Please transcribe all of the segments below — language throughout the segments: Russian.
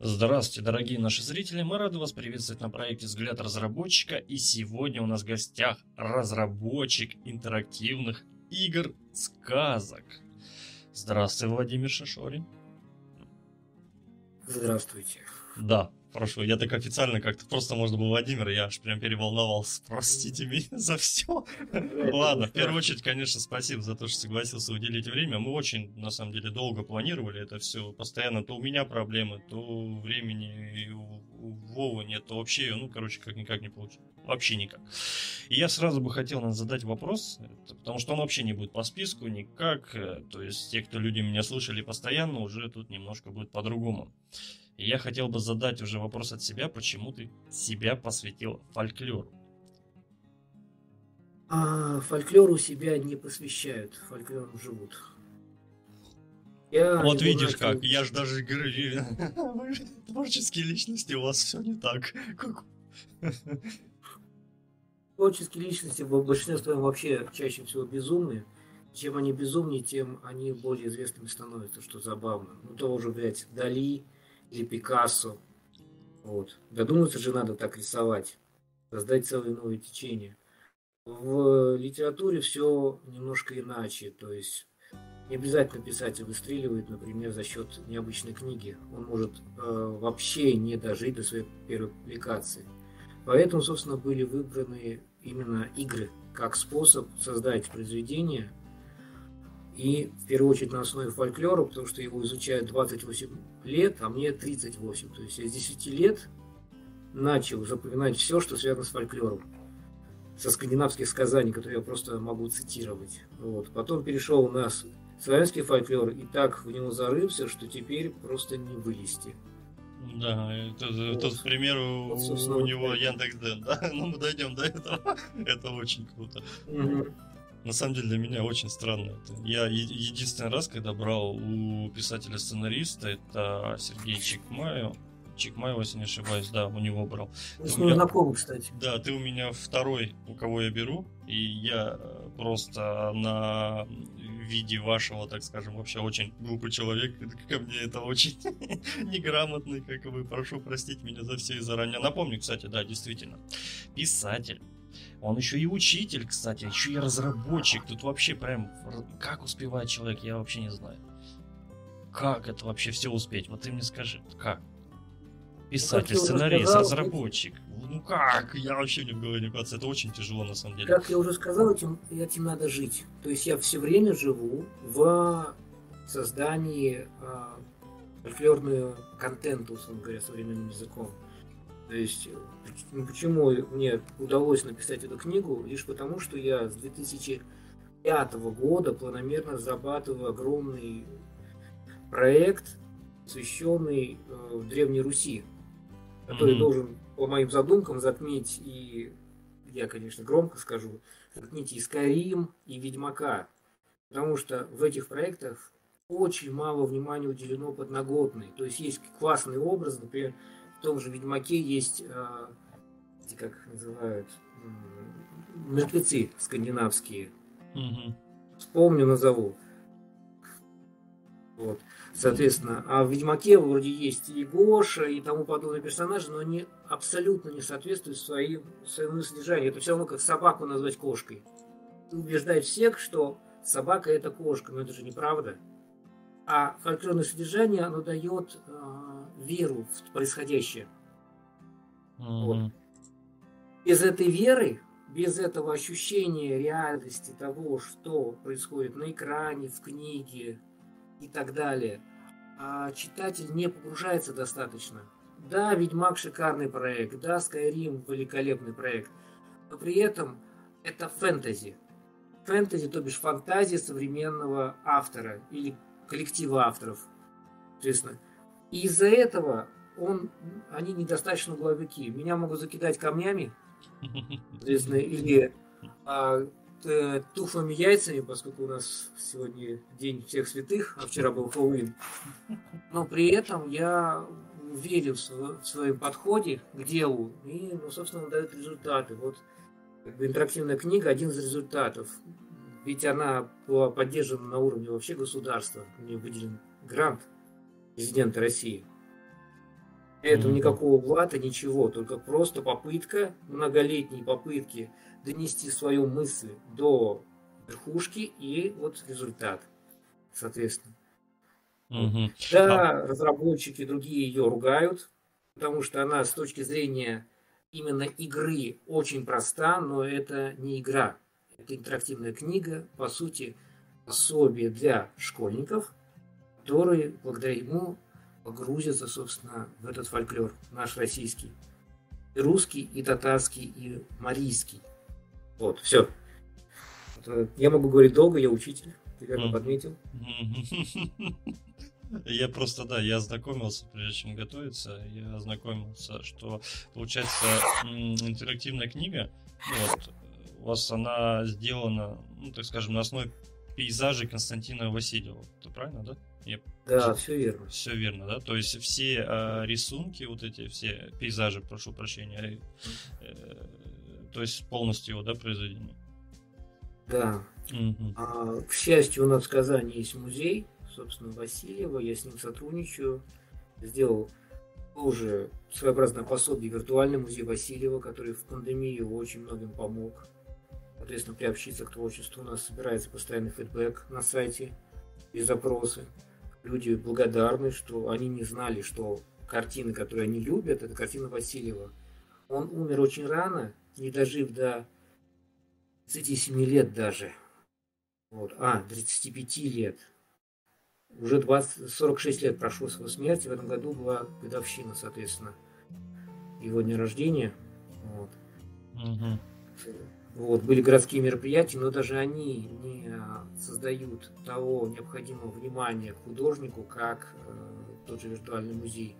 Здравствуйте, дорогие наши зрители! Мы рады вас приветствовать на проекте «Взгляд разработчика». И сегодня у нас в гостях разработчик интерактивных игр сказок. Здравствуй, Владимир Шашорин. Здравствуйте. Да, Прошу, я так официально как-то просто можно было Владимир, я аж прям переволновался. Простите меня за все. Ладно, в первую очередь, конечно, спасибо за то, что согласился уделить время. Мы очень, на самом деле, долго планировали это все. Постоянно то у меня проблемы, то времени у, у Вовы нет, то вообще, ну, короче, как никак не получилось. Вообще никак. И я сразу бы хотел нам задать вопрос, потому что он вообще не будет по списку никак. Э, то есть те, кто люди меня слушали постоянно, уже тут немножко будет по-другому. И я хотел бы задать уже вопрос от себя, почему ты себя посвятил фольклору? А фольклору себя не посвящают, фольклору живут. Я вот видишь начал... как, я же даже говорю, творческие личности, у вас все не так. Как... Творческие личности в большинстве своем вообще чаще всего безумные. Чем они безумнее, тем они более известными становятся, что забавно. Ну, того же, блядь, Дали, или Пикассо. Вот. Додуматься же надо так рисовать, создать целое новое течение. В литературе все немножко иначе, то есть не обязательно писатель выстреливает, например, за счет необычной книги. Он может э, вообще не дожить до своей первой публикации. Поэтому, собственно, были выбраны именно игры как способ создать произведение, и в первую очередь на основе фольклора, потому что его изучают 28 лет, а мне 38. То есть я с 10 лет начал запоминать все, что связано с фольклором. Со скандинавских сказаний, которые я просто могу цитировать. Вот. Потом перешел на славянский фольклор и так в него зарылся, что теперь просто не вылезти. Да, это, вот. тут, к примеру, вот, у него Яндекс.Ден, да? Ну, мы дойдем до этого. это очень круто. Угу. На самом деле для меня очень странно это. Я единственный раз, когда брал у писателя-сценариста, это Сергей Чикмаев, Чикмаева, если не ошибаюсь, да, у него брал. Мы с ним знакомы, кстати. Да, ты у меня второй, у кого я беру, и я э, просто на виде вашего, так скажем, вообще очень глупый человек, ко мне это очень неграмотный, как бы, прошу простить меня за все и заранее. Напомню, кстати, да, действительно, писатель, он еще и учитель, кстати, еще и разработчик. Тут вообще прям как успевает человек, я вообще не знаю. Как это вообще все успеть? Вот ты мне скажи, как? Писатель, ну, сценарист, сказал, разработчик. Ну как? Я вообще не голове не Это очень тяжело на самом деле. Как я уже сказал, этим, этим надо жить. То есть я все время живу в создании э, фольклорного контента, условно говоря, современным языком. То есть, ну, почему мне удалось написать эту книгу? Лишь потому, что я с 2005 года планомерно зарабатываю огромный проект, посвященный э, Древней Руси, который mm-hmm. должен, по моим задумкам, затмить и, я, конечно, громко скажу, затмить и Скайрим, и Ведьмака. Потому что в этих проектах очень мало внимания уделено подноготной. То есть есть классный образ, например, в том же Ведьмаке есть, а, как их называют, мертвецы скандинавские. Угу. Вспомню, назову. Вот. Соответственно, а в Ведьмаке вроде есть и Гоша, и тому подобные персонажи, но они абсолютно не соответствуют своим, своему содержанию. Это все равно как собаку назвать кошкой. Убеждать всех, что собака это кошка, но это же неправда. А фольклорное содержание, оно дает э, веру в происходящее. Mm-hmm. Вот. Без этой веры, без этого ощущения реальности того, что происходит на экране, в книге и так далее, а читатель не погружается достаточно. Да, Ведьмак шикарный проект, да, Skyrim великолепный проект, но при этом это фэнтези. Фэнтези, то бишь фантазия современного автора или коллектива авторов, соответственно. И из-за этого он, они недостаточно угловики. Меня могут закидать камнями, соответственно, или а, тухлыми яйцами, поскольку у нас сегодня день всех святых, а вчера был Хэллоуин. Но при этом я верю в, в своем подходе к делу и, ну, собственно, дает результаты. Вот как бы интерактивная книга один из результатов. Ведь она была поддержана на уровне вообще государства. Мне выделен грант президента России. При этом никакого блата, ничего, только просто попытка, многолетние попытки донести свою мысль до верхушки и вот результат, соответственно. Угу. Да, а... разработчики другие ее ругают, потому что она с точки зрения именно игры очень проста, но это не игра. Это интерактивная книга, по сути, пособие для школьников, которые благодаря ему погрузятся, собственно, в этот фольклор наш российский. И русский, и татарский, и марийский. Вот, все. Я могу говорить долго, я учитель, ты верно подметил. Я просто, да, я ознакомился, прежде чем готовиться, я ознакомился, что получается интерактивная книга, вот, у вас она сделана, ну, так скажем, на основе пейзажей Константина Васильева. Это правильно, да? Я... Да, все верно. Все верно, да? То есть все э, рисунки, вот эти все пейзажи, прошу прощения, э, то есть полностью его, да, произведение? Да. Угу. А, к счастью, у нас в Казани есть музей, собственно, Васильева, я с ним сотрудничаю. Сделал уже своеобразное пособие «Виртуальный музей Васильева», который в пандемию очень многим помог. Соответственно, приобщиться к творчеству. У нас собирается постоянный фидбэк на сайте и запросы. Люди благодарны, что они не знали, что картины, которые они любят, это картина Васильева. Он умер очень рано, не дожив до 37 лет даже. Вот. А, 35 лет уже 20, 46 лет прошло с его смерти, в этом году была годовщина, соответственно, его дня рождения. Вот. Угу. Вот, были городские мероприятия, но даже они не создают того необходимого внимания к художнику, как э, тот же виртуальный музей.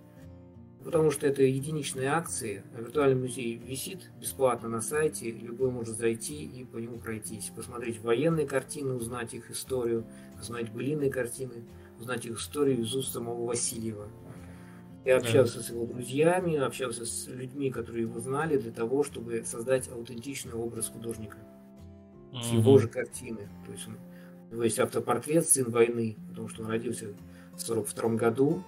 Потому что это единичные акции, а виртуальный музей висит бесплатно на сайте, любой может зайти и по нему пройтись, посмотреть военные картины, узнать их историю, посмотреть былинные картины, узнать их историю из уст самого Васильева. Я общался с его друзьями, общался с людьми, которые его знали, для того, чтобы создать аутентичный образ художника. С его же картины. То есть он, у него есть автопортрет «Сын войны», потому что он родился в 1942 году.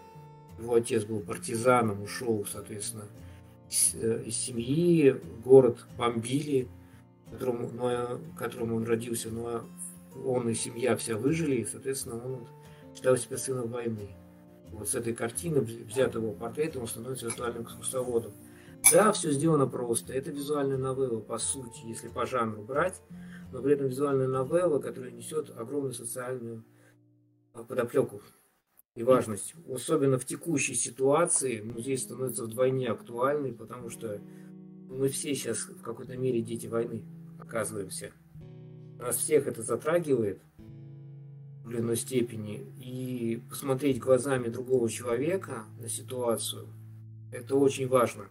Его отец был партизаном, ушел, соответственно, из, э, из семьи, город бомбили, которому, но, которому он родился, но он и семья вся выжили, и, соответственно, он считал себя сыном войны. Вот с этой картины, взятого портрета, он становится виртуальным экскурсоводом. Да, все сделано просто. Это визуальная новелла, по сути, если по жанру брать, но при этом визуальная новелла, которая несет огромную социальную а, подоплеку и важность. Особенно в текущей ситуации музей становится вдвойне актуальный, потому что мы все сейчас в какой-то мере дети войны оказываемся. Нас всех это затрагивает, определенной степени и посмотреть глазами другого человека на ситуацию, это очень важно.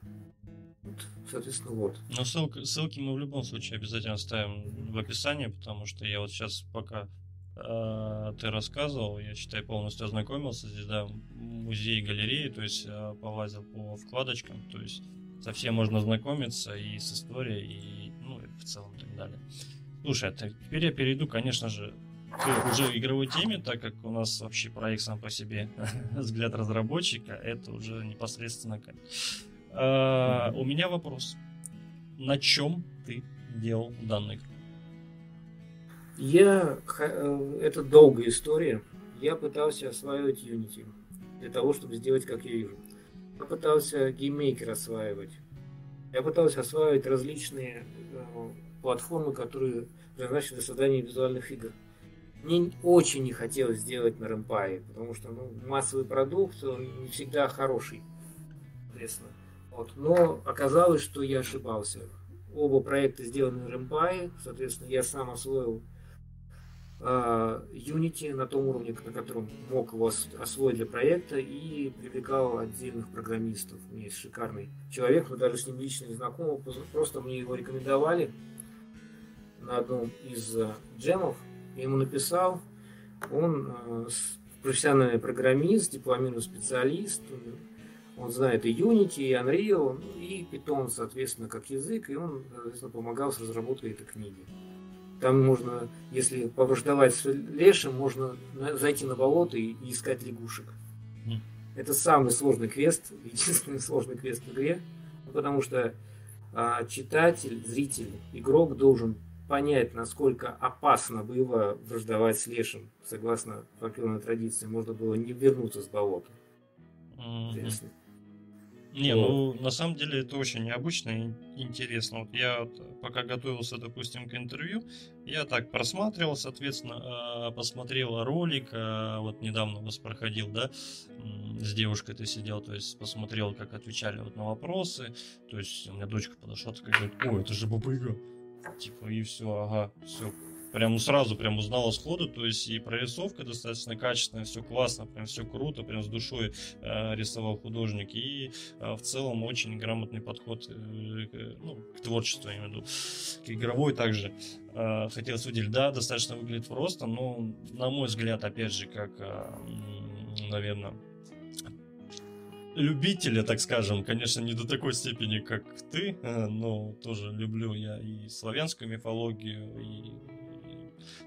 Вот, соответственно, вот. Но ссылки, ссылки мы в любом случае обязательно ставим в описании, потому что я вот сейчас пока э, ты рассказывал, я считай полностью ознакомился здесь, да, музей, галереи, то есть э, полазил по вкладочкам, то есть совсем можно знакомиться и с историей, и ну и в целом так далее. Слушай, а теперь я перейду, конечно же, уже в игровой теме, так как у нас вообще проект сам по себе взгляд разработчика, это уже непосредственно как. А, у меня вопрос. На чем ты делал данную игру? Я... Э, это долгая история. Я пытался осваивать Unity для того, чтобы сделать, как я вижу. Я пытался GameMaker осваивать. Я пытался осваивать различные э, платформы, которые предназначены для создания визуальных игр. Мне очень не хотелось сделать на Ren'Py е, потому что ну, массовый продукт, он не всегда хороший, соответственно. Вот. Но оказалось, что я ошибался. Оба проекта сделаны на Рэмпае, соответственно, я сам освоил uh, Unity на том уровне, на котором мог его освоить для проекта и привлекал отдельных программистов. У меня есть шикарный человек, мы даже с ним лично не знакомы, просто мне его рекомендовали на одном из uh, джемов, я ему написал, он э, профессиональный программист, дипломированный специалист, он знает и Unity, и Unreal, и Python, соответственно, как язык, и он, соответственно, помогал с разработкой этой книги. Там можно, если повреждовать с лешим, можно зайти на болото и, искать лягушек. это самый сложный квест, единственный сложный квест в игре, потому что а, читатель, зритель, игрок должен понять, насколько опасно было враждовать с лешим. Согласно фольклорной традиции, можно было не вернуться с болота. Mm-hmm. Не, ну на самом деле это очень необычно и интересно. Вот я вот, пока готовился, допустим, к интервью, я так просматривал, соответственно, а, посмотрел ролик, а, вот недавно вас проходил, да, с девушкой ты сидел, то есть посмотрел, как отвечали вот на вопросы, то есть у меня дочка подошла, такая говорит, ой, это же Баба Типа, и все, ага, все, прям сразу прям узнала сходу, то есть и прорисовка достаточно качественная, все классно, прям все круто, прям с душой э, рисовал художник, и э, в целом очень грамотный подход э, к, ну, к творчеству, я имею в виду, к игровой также. Э, хотелось выделить, да, достаточно выглядит просто, но, на мой взгляд, опять же, как, э, наверное, любителя, так скажем, конечно, не до такой степени, как ты, э, но тоже люблю я и славянскую мифологию, и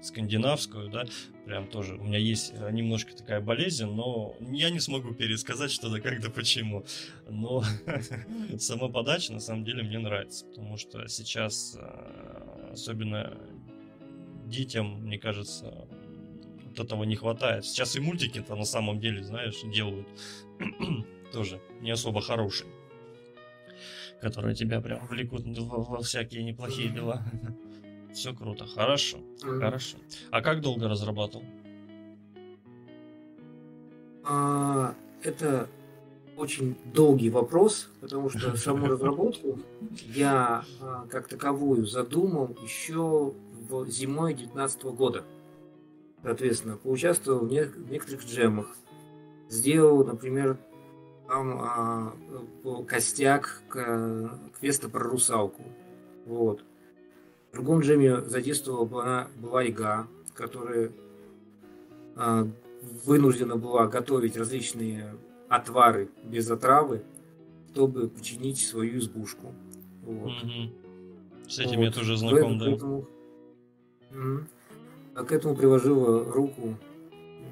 скандинавскую, да, прям тоже. У меня есть э, немножко такая болезнь, но я не смогу пересказать что да как да почему, но сама подача на самом деле мне нравится, потому что сейчас э, особенно детям, мне кажется, вот этого не хватает. Сейчас и мультики-то на самом деле, знаешь, делают тоже не особо хорошие, которые тебя прям влекут во, всякие неплохие дела. Все круто, хорошо, mm-hmm. хорошо. А как долго разрабатывал? А, это очень долгий вопрос, потому что саму разработку я а, как таковую задумал еще в зимой 2019 года. Соответственно, поучаствовал в некоторых джемах. Сделал, например, там а, костяк к, квеста про русалку. Вот. В другом джеме задействовала была, была Ига, которая а, вынуждена была готовить различные отвары без отравы, чтобы починить свою избушку. Вот. Mm-hmm. С этим вот. я тоже знаком, да. Поэтому, а к этому приложила руку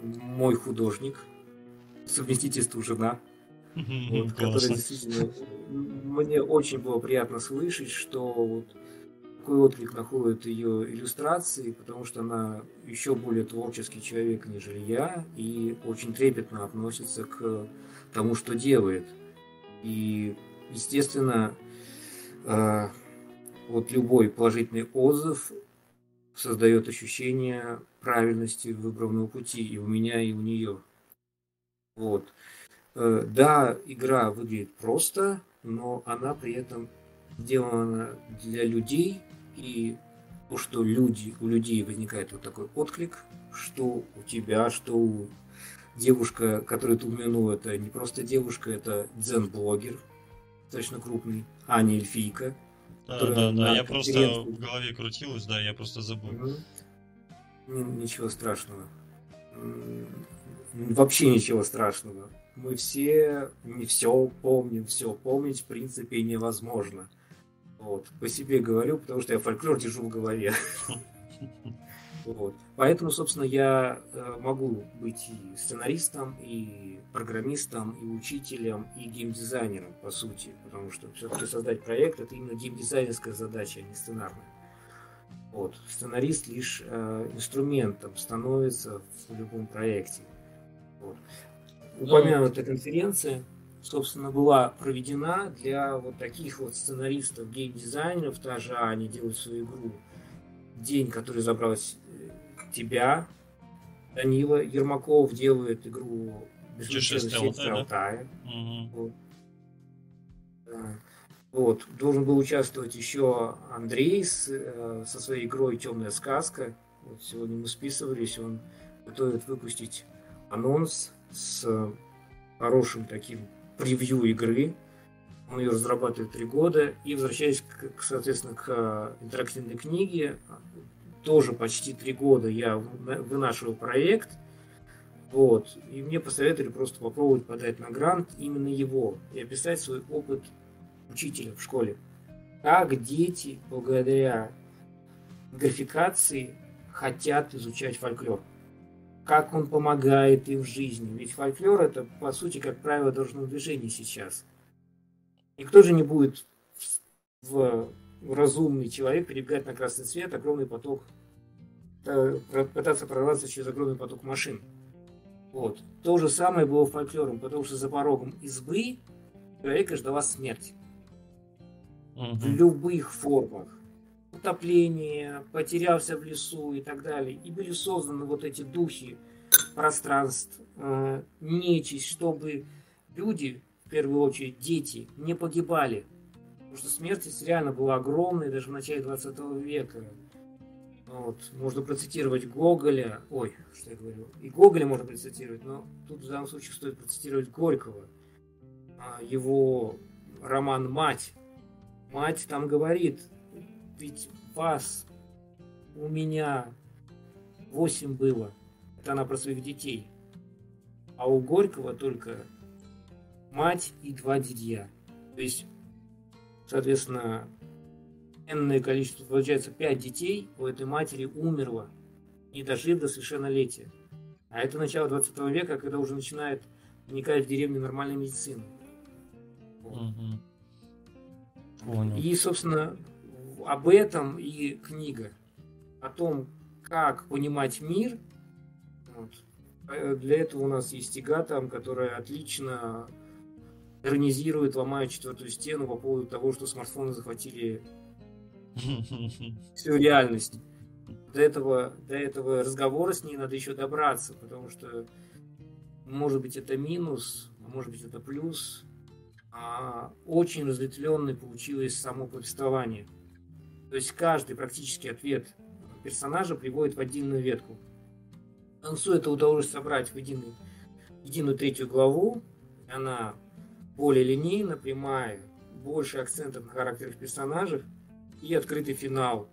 мой художник, совместительству жена, вот, которая действительно мне очень было приятно слышать, что вот какой отклик находит ее иллюстрации, потому что она еще более творческий человек, нежели я, и очень трепетно относится к тому, что делает. И, естественно, э, вот любой положительный отзыв создает ощущение правильности выбранного пути и у меня, и у нее. Вот. Э, да, игра выглядит просто, но она при этом сделана для людей, и то, что люди, у людей возникает вот такой отклик, что у тебя, что у девушка, которую ты упомянул, это не просто девушка, это дзен-блогер, достаточно крупный, а не эльфийка. Да, да, да, я просто в голове крутилась, да, я просто забыл. Угу. Ничего страшного. Вообще ничего страшного. Мы все не все помним, все помнить в принципе невозможно. Вот. По себе говорю, потому что я фольклор держу в голове. Вот. Поэтому, собственно, я э, могу быть и сценаристом, и программистом, и учителем, и геймдизайнером, по сути. Потому что все-таки создать проект это именно геймдизайнерская задача, а не сценарная. Вот. Сценарист лишь э, инструментом становится в любом проекте. Вот. Упомянутая конференция собственно, была проведена для вот таких вот сценаристов, гейм-дизайнеров, даже они делают свою игру. День, который забрал тебя, Данила Ермаков делает игру Путешествие Алтая. Алтая. Угу. Вот. Да. вот. Должен был участвовать еще Андрей с, э, со своей игрой Темная сказка. Вот сегодня мы списывались, он готовит выпустить анонс с хорошим таким превью игры. Он ее разрабатывает три года. И возвращаясь, к, соответственно, к э, интерактивной книге, тоже почти три года я вынашивал проект. Вот. И мне посоветовали просто попробовать подать на грант именно его и описать свой опыт учителя в школе. Как дети благодаря графикации хотят изучать фольклор. Как он помогает им в жизни. Ведь фольклор это, по сути, как правило, дорожного движения сейчас. Никто же не будет в разумный человек перебегать на красный свет, огромный поток, э, пытаться прорваться через огромный поток машин. Вот. То же самое было фольклором, потому что за порогом избы человека ждала смерть. Угу. В любых формах. Утопление, потерялся в лесу и так далее. И были созданы вот эти духи пространств, э, нечисть, чтобы люди, в первую очередь дети, не погибали. Потому что смертность реально была огромной даже в начале 20 века. Вот. Можно процитировать Гоголя. Ой, что я говорю. И Гоголя можно процитировать, но тут в данном случае стоит процитировать Горького. А, его роман «Мать». Мать там говорит, ведь вас у меня восемь было. Это она про своих детей. А у Горького только мать и два дядья. То есть, соответственно, энное количество, получается, пять детей у этой матери умерло, не дожив до совершеннолетия. А это начало 20 века, когда уже начинает вникать в деревню нормальной медицины. Угу. Понял. И, собственно, об этом и книга. О том, как понимать мир. Вот. Э, для этого у нас есть Ига там, которая отлично иронизирует, ломает четвертую стену по поводу того, что смартфоны захватили всю реальность. До этого, до этого разговора с ней надо еще добраться, потому что может быть это минус, а может быть это плюс. А очень разветвленное получилось само повествование. То есть каждый практически ответ персонажа приводит в отдельную ветку. Ансу это удалось собрать в единую, единую третью главу. Она более линейна, прямая, больше акцентов на характерах персонажей и открытый финал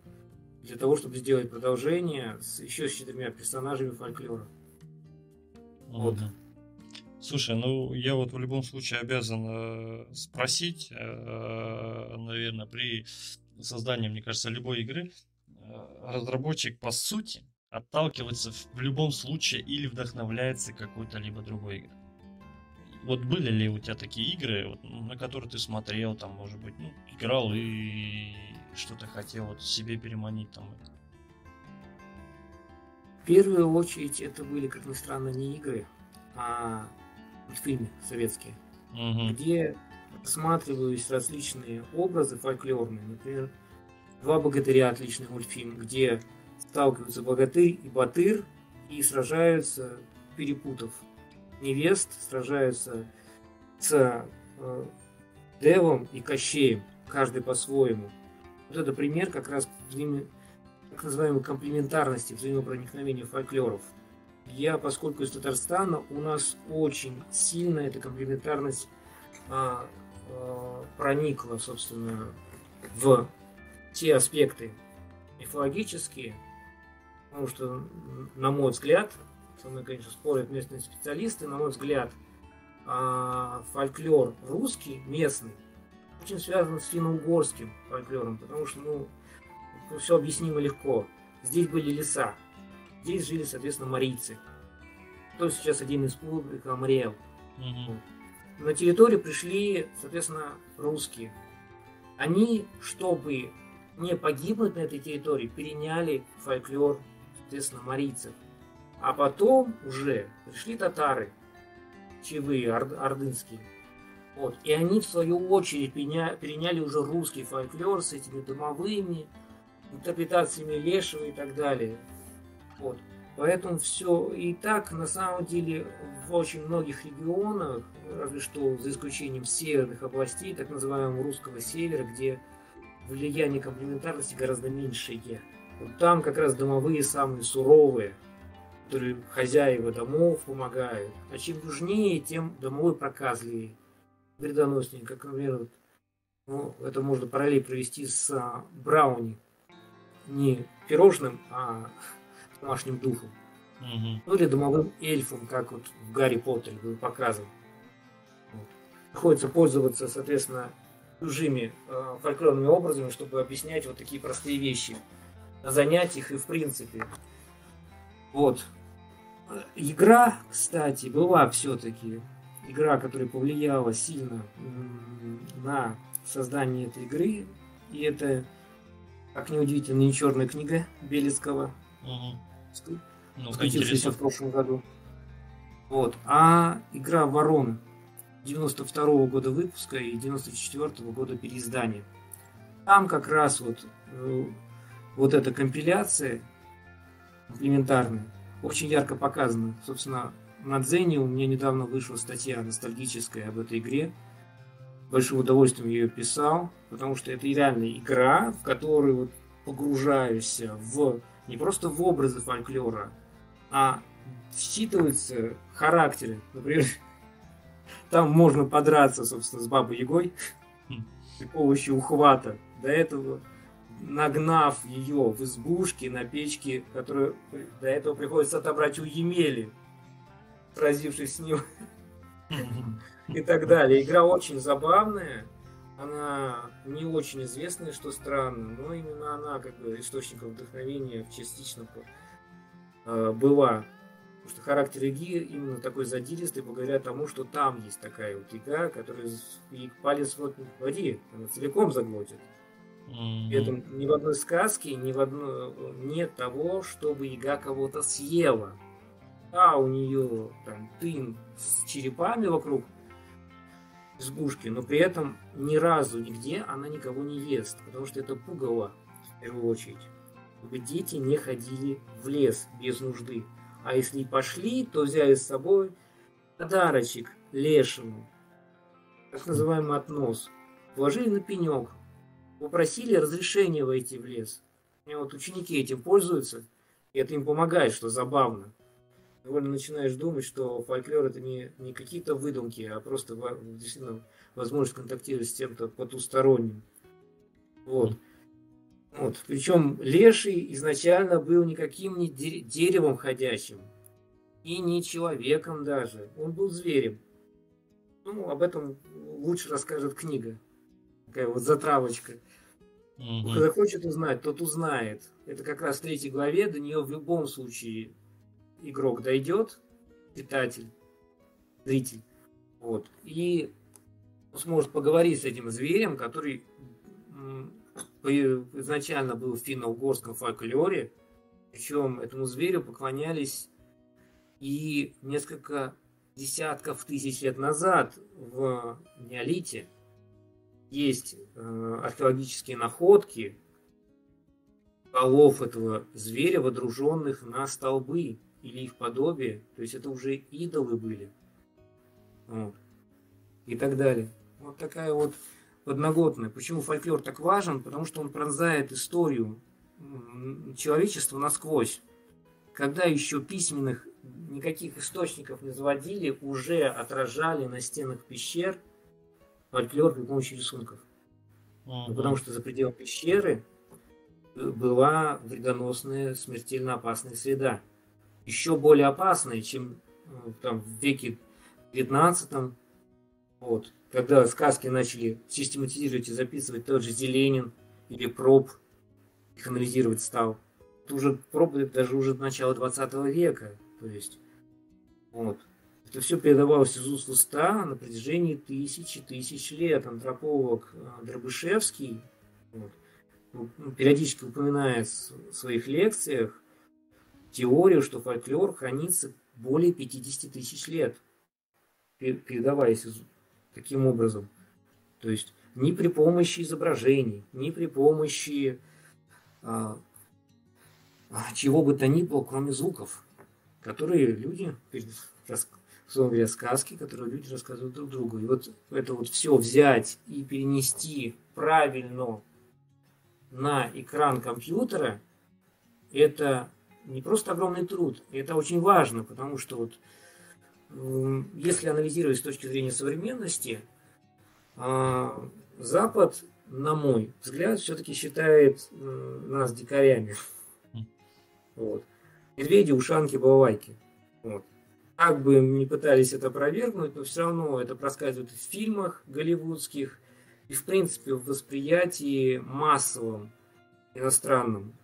для того, чтобы сделать продолжение с еще с четырьмя персонажами фольклора. Вот. Слушай, ну я вот в любом случае обязан э, спросить, э, наверное, при создании, мне кажется, любой игры, э, разработчик по сути отталкивается в любом случае или вдохновляется какой-то либо другой игрой. Вот были ли у тебя такие игры, вот, на которые ты смотрел, там, может быть, ну, играл и что-то хотел вот себе переманить там? В первую очередь это были, как ни странно, не игры, а мультфильмы советские, угу. где рассматривались различные образы фольклорные. Например, «Два богатыря» отличный мультфильм, где сталкиваются богатырь и батыр и сражаются, перепутав невест, сражаются с э, Девом и Кощеем, каждый по-своему. Вот это пример как раз так называемой комплементарности, взаимопроникновения фольклоров. Я, поскольку из Татарстана, у нас очень сильно эта комплементарность а, а, проникла, собственно, в те аспекты мифологические, потому что, на мой взгляд, со мной, конечно, спорят местные специалисты, на мой взгляд, а, фольклор русский, местный, очень связано с финно-угорским фольклором, потому что, ну, все объяснимо легко. Здесь были леса, здесь жили, соответственно, марийцы. То сейчас один из республика Амриэл. Угу. На территорию пришли, соответственно, русские. Они, чтобы не погибнуть на этой территории, переняли фольклор, соответственно, марийцев. А потом уже пришли татары, чевые, ордынские. Вот. И они, в свою очередь, переняли уже русский фольклор с этими домовыми, интерпретациями Лешего и так далее. Вот. Поэтому все и так, на самом деле, в очень многих регионах, разве что за исключением северных областей, так называемого русского севера, где влияние комплементарности гораздо меньшее. Вот там как раз домовые самые суровые, которые хозяева домов помогают. А чем южнее, тем домовой проказливее вредоноснее, как, например, вот, ну, это можно параллель провести с а, брауни. Не пирожным, а домашним духом. Угу. Ну или домовым эльфом, как вот в Гарри Поттере был показан. Приходится пользоваться, соответственно, чужими э, фольклорными образами, чтобы объяснять вот такие простые вещи на занятиях и в принципе. Вот. Игра, кстати, была все-таки игра, которая повлияла сильно на создание этой игры. И это, как неудивительно, не черная книга Белецкого. Угу. Ну, в прошлом году. Вот. А игра Ворон 92 -го года выпуска и 94 -го года переиздания. Там как раз вот, э, вот эта компиляция комплементарная очень ярко показана. Собственно, на Дзене у меня недавно вышла статья ностальгическая об этой игре. Большим удовольствием ее писал, потому что это реальная игра, в которой вот погружаешься в не просто в образы фольклора, а считываются характеры. Например, там можно подраться, собственно, с Бабой Ягой при помощи ухвата. До этого нагнав ее в избушке на печке, которую до этого приходится отобрать у Емели, сразившись с ним и так далее. Игра очень забавная, она не очень известная, что странно, но именно она как бы источником вдохновения частично э, была. Потому что характер игры именно такой задиристый, благодаря тому, что там есть такая вот игра, которая и палец вот в воде, она целиком заглотит. Mm-hmm. Это ни в одной сказке, ни в одной нет того, чтобы яга кого-то съела. А у нее там тын с черепами вокруг избушки, но при этом ни разу нигде она никого не ест, потому что это пугало в первую очередь, чтобы дети не ходили в лес без нужды. А если пошли, то взяли с собой подарочек лешему, так называемый относ, положили на пенек, попросили разрешения войти в лес. И вот ученики этим пользуются, и это им помогает, что забавно. Довольно начинаешь думать, что фольклор это не, не какие-то выдумки, а просто действительно возможность контактировать с тем-то потусторонним. Вот. Вот. Причем леший изначально был никаким не деревом ходячим и не человеком даже. Он был зверем. Ну, об этом лучше расскажет книга. Такая вот затравочка. Угу. Кто захочет узнать, тот узнает. Это как раз в третьей главе, до нее в любом случае игрок дойдет, читатель, зритель, вот, и сможет поговорить с этим зверем, который изначально был в финно-угорском фольклоре, причем этому зверю поклонялись и несколько десятков тысяч лет назад в неолите есть э, археологические находки голов этого зверя, водруженных на столбы или их подобие. То есть это уже идолы были. Вот. И так далее. Вот такая вот подноготная. Почему фольклор так важен? Потому что он пронзает историю человечества насквозь. Когда еще письменных никаких источников не заводили, уже отражали на стенах пещер фольклор при помощи рисунков. Ну, потому что за пределом пещеры э, была вредоносная, смертельно опасная среда. Еще более опасная, чем э, там, в веке 15 вот, когда сказки начали систематизировать и записывать тот же Зеленин или Проб, их анализировать стал. Это уже Проб даже уже начало 20 века. То есть, вот. Это все передавалось из уст в уста на протяжении тысячи тысяч лет. Антрополог э, Дробышевский вот, ну, периодически упоминает в своих лекциях теорию, что фольклор хранится более 50 тысяч лет, передаваясь таким образом. То есть ни при помощи изображений, ни при помощи а, а чего бы то ни было, кроме звуков, которые люди условно говоря, сказки, которые люди рассказывают друг другу. И вот это вот все взять и перенести правильно на экран компьютера, это не просто огромный труд, это очень важно, потому что вот если анализировать с точки зрения современности, а, Запад, на мой взгляд, все-таки считает нас дикарями. Вот. Медведи, ушанки, балалайки. Вот как бы не пытались это опровергнуть, но все равно это проскальзывает в фильмах голливудских и, в принципе, в восприятии массовом, иностранном.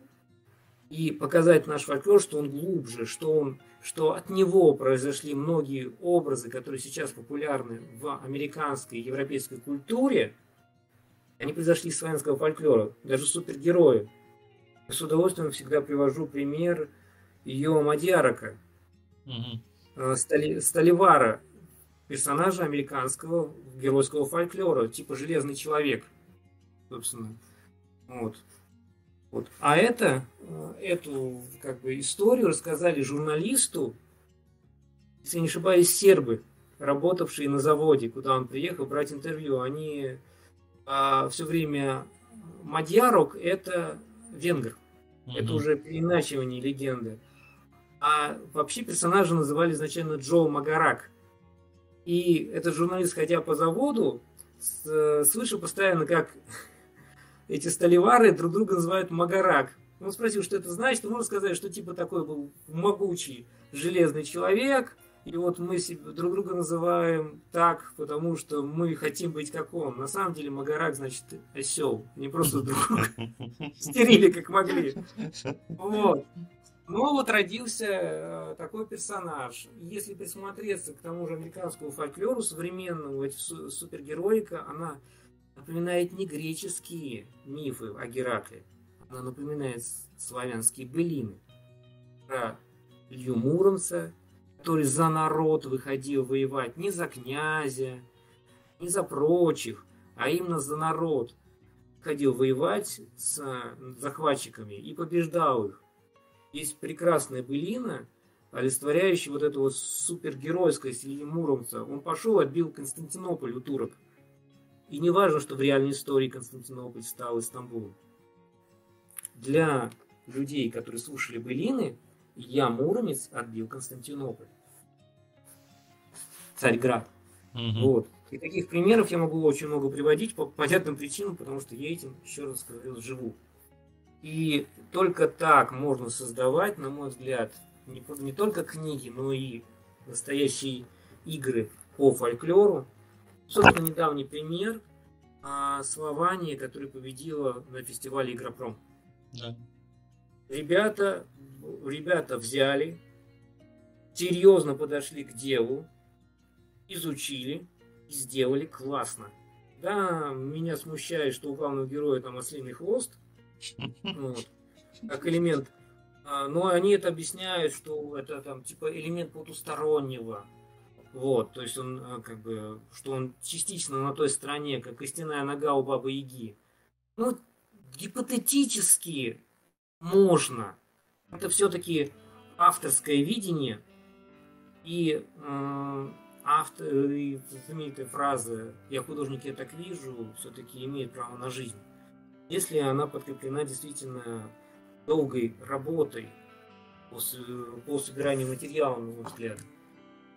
И показать наш фольклор, что он глубже, что, он, что от него произошли многие образы, которые сейчас популярны в американской и европейской культуре, они произошли из славянского фольклора, даже супергерои. С удовольствием всегда привожу пример ее Мадьярака, угу. Стали, Столивара, персонажа американского геройского фольклора, типа Железный человек, собственно. Вот. Вот. А это, э, эту как бы, историю рассказали журналисту, если не ошибаюсь, сербы, работавшие на заводе, куда он приехал брать интервью. Они а, все время Мадьярок – это венгр. Mm-hmm. Это уже переиначивание легенды. А вообще персонажа называли изначально Джо Магарак. И этот журналист, ходя по заводу, слышал постоянно, как эти столевары друг друга называют Магарак. Он спросил, что это значит. Он может сказать, что типа такой был могучий железный человек. И вот мы друг друга называем так, потому что мы хотим быть как он. На самом деле Магарак значит осел. Не просто друг стерили, как могли. Вот. Но вот родился э, такой персонаж. Если присмотреться к тому же американскому фольклору современному, супергероика, она напоминает не греческие мифы о Геракле, она напоминает славянские былины про Илью Муромца, который за народ выходил воевать не за князя, не за прочих, а именно за народ. Ходил воевать с захватчиками и побеждал их. Есть прекрасная былина, олицетворяющая вот эту вот супергеройскость Ильи Муромца. Он пошел, отбил Константинополь у турок. И не важно, что в реальной истории Константинополь стал Истамбулом. Для людей, которые слушали былины, я, Муромец, отбил Константинополь. Царьград. Угу. Вот. И таких примеров я могу очень много приводить по понятным причинам, потому что я этим, еще раз говорю, живу. И только так можно создавать, на мой взгляд, не, не только книги, но и настоящие игры по фольклору, Собственно, недавний пример а, Слования, которая победила на фестивале Игропром. Да. Ребята, ребята взяли, серьезно подошли к делу, изучили и сделали классно. Да, меня смущает, что у главного героя там ослиный хвост, вот, как элемент. А, но они это объясняют, что это там типа элемент потустороннего, вот, то есть он э, как бы, что он частично на той стороне, как костяная нога у бабы Яги. Ну, гипотетически можно. Это все-таки авторское видение и э, автор, и знаменитая фраза «я художник, я так вижу» все-таки имеет право на жизнь. Если она подкреплена действительно долгой работой по, по собиранию материала, на мой взгляд,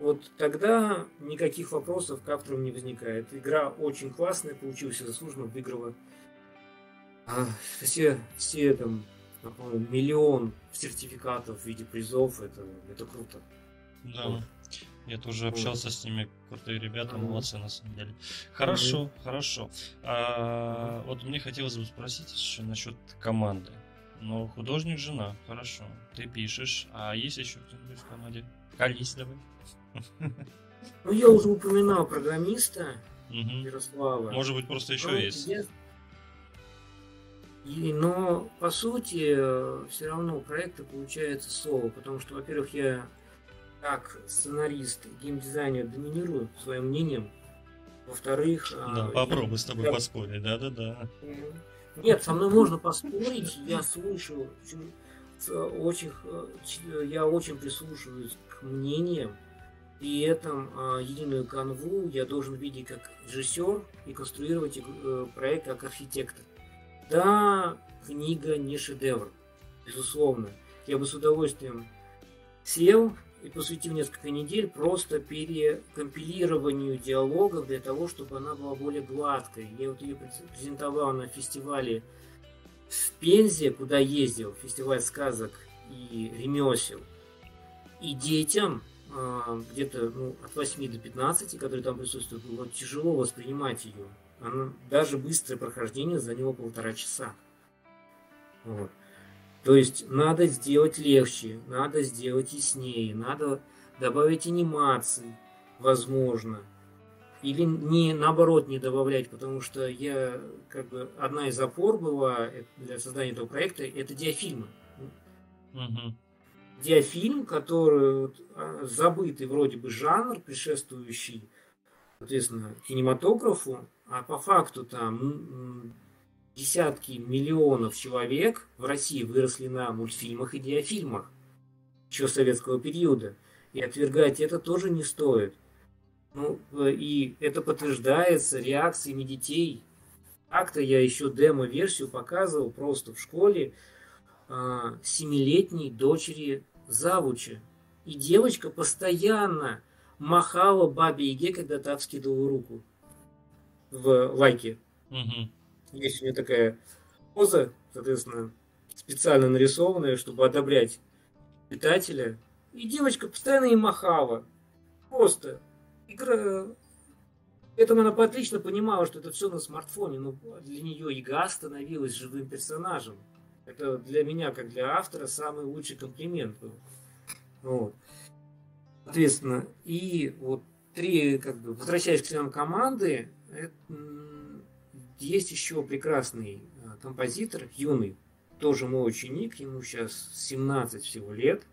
вот тогда никаких вопросов к автору не возникает. Игра очень классная, получилась заслуженно, выиграла а, все, все там, миллион сертификатов в виде призов, это, это круто. Да. Вот. Я тоже общался с ними, крутые ребята, mm-hmm. молодцы на самом деле. Хорошо, mm-hmm. хорошо. А, вот мне хотелось бы спросить еще насчет команды. Но художник жена, хорошо. Ты пишешь, а есть еще кто-нибудь в команде? Колись давай. Ну, я уже упоминал программиста угу. Ярослава. Может быть, просто еще ну, есть. Я... И, но, по сути, все равно проекта получается соло, потому что, во-первых, я как сценарист, геймдизайнер доминирую своим мнением. Во-вторых... Да, а, попробуй я... с тобой я... поспорить, да-да-да. Нет, со мной можно поспорить, я слышу, очень, я очень прислушиваюсь к мнениям при этом э, единую канву я должен видеть как режиссер и конструировать э, проект как архитектор. Да, книга не шедевр, безусловно. Я бы с удовольствием сел и посвятил несколько недель просто перекомпилированию диалогов для того, чтобы она была более гладкой. Я вот ее презентовал на фестивале в Пензе, куда ездил, фестиваль сказок и ремесел. И детям где-то ну, от 8 до 15, которые там присутствуют, было тяжело воспринимать ее. Она, даже быстрое прохождение заняло полтора часа. Вот. То есть надо сделать легче, надо сделать яснее, надо добавить анимации, возможно. Или не наоборот не добавлять, потому что я как бы одна из опор была для создания этого проекта это диафильмы. Угу. Диафильм, который а, забытый вроде бы жанр, предшествующий, соответственно, кинематографу, а по факту там десятки миллионов человек в России выросли на мультфильмах и диафильмах еще советского периода. И отвергать это тоже не стоит. Ну, э, и это подтверждается реакциями детей. Как-то я еще демо-версию показывал просто в школе семилетней дочери завуча. И девочка постоянно махала бабе Еге, когда та вскидывала руку в лайке. Угу. Есть у нее такая поза, соответственно, специально нарисованная, чтобы одобрять питателя. И девочка постоянно ей махала. Просто. Игра... Этому она отлично понимала, что это все на смартфоне, но для нее Ига становилась живым персонажем. Это для меня, как для автора, самый лучший комплимент был. Вот. Соответственно, и вот три, как бы, возвращаясь к членам команды, это, есть еще прекрасный а, композитор, юный, тоже мой ученик, ему сейчас 17 всего лет,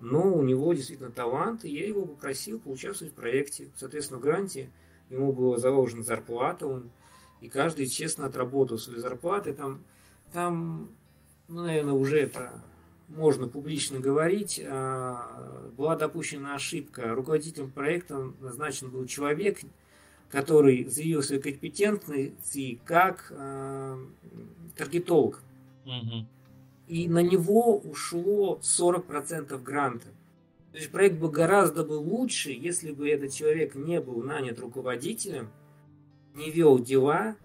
но у него действительно талант, и я его попросил поучаствовать в проекте. Соответственно, в гранте ему была заложена зарплата, он и каждый честно отработал свои зарплаты. Там, там ну, наверное, уже это можно публично говорить, а, была допущена ошибка. Руководителем проекта назначен был человек, который заявил свои компетентности как э, таргетолог. Угу. И на него ушло 40% гранта. То есть проект был гораздо бы лучше, если бы этот человек не был нанят руководителем, не вел дела,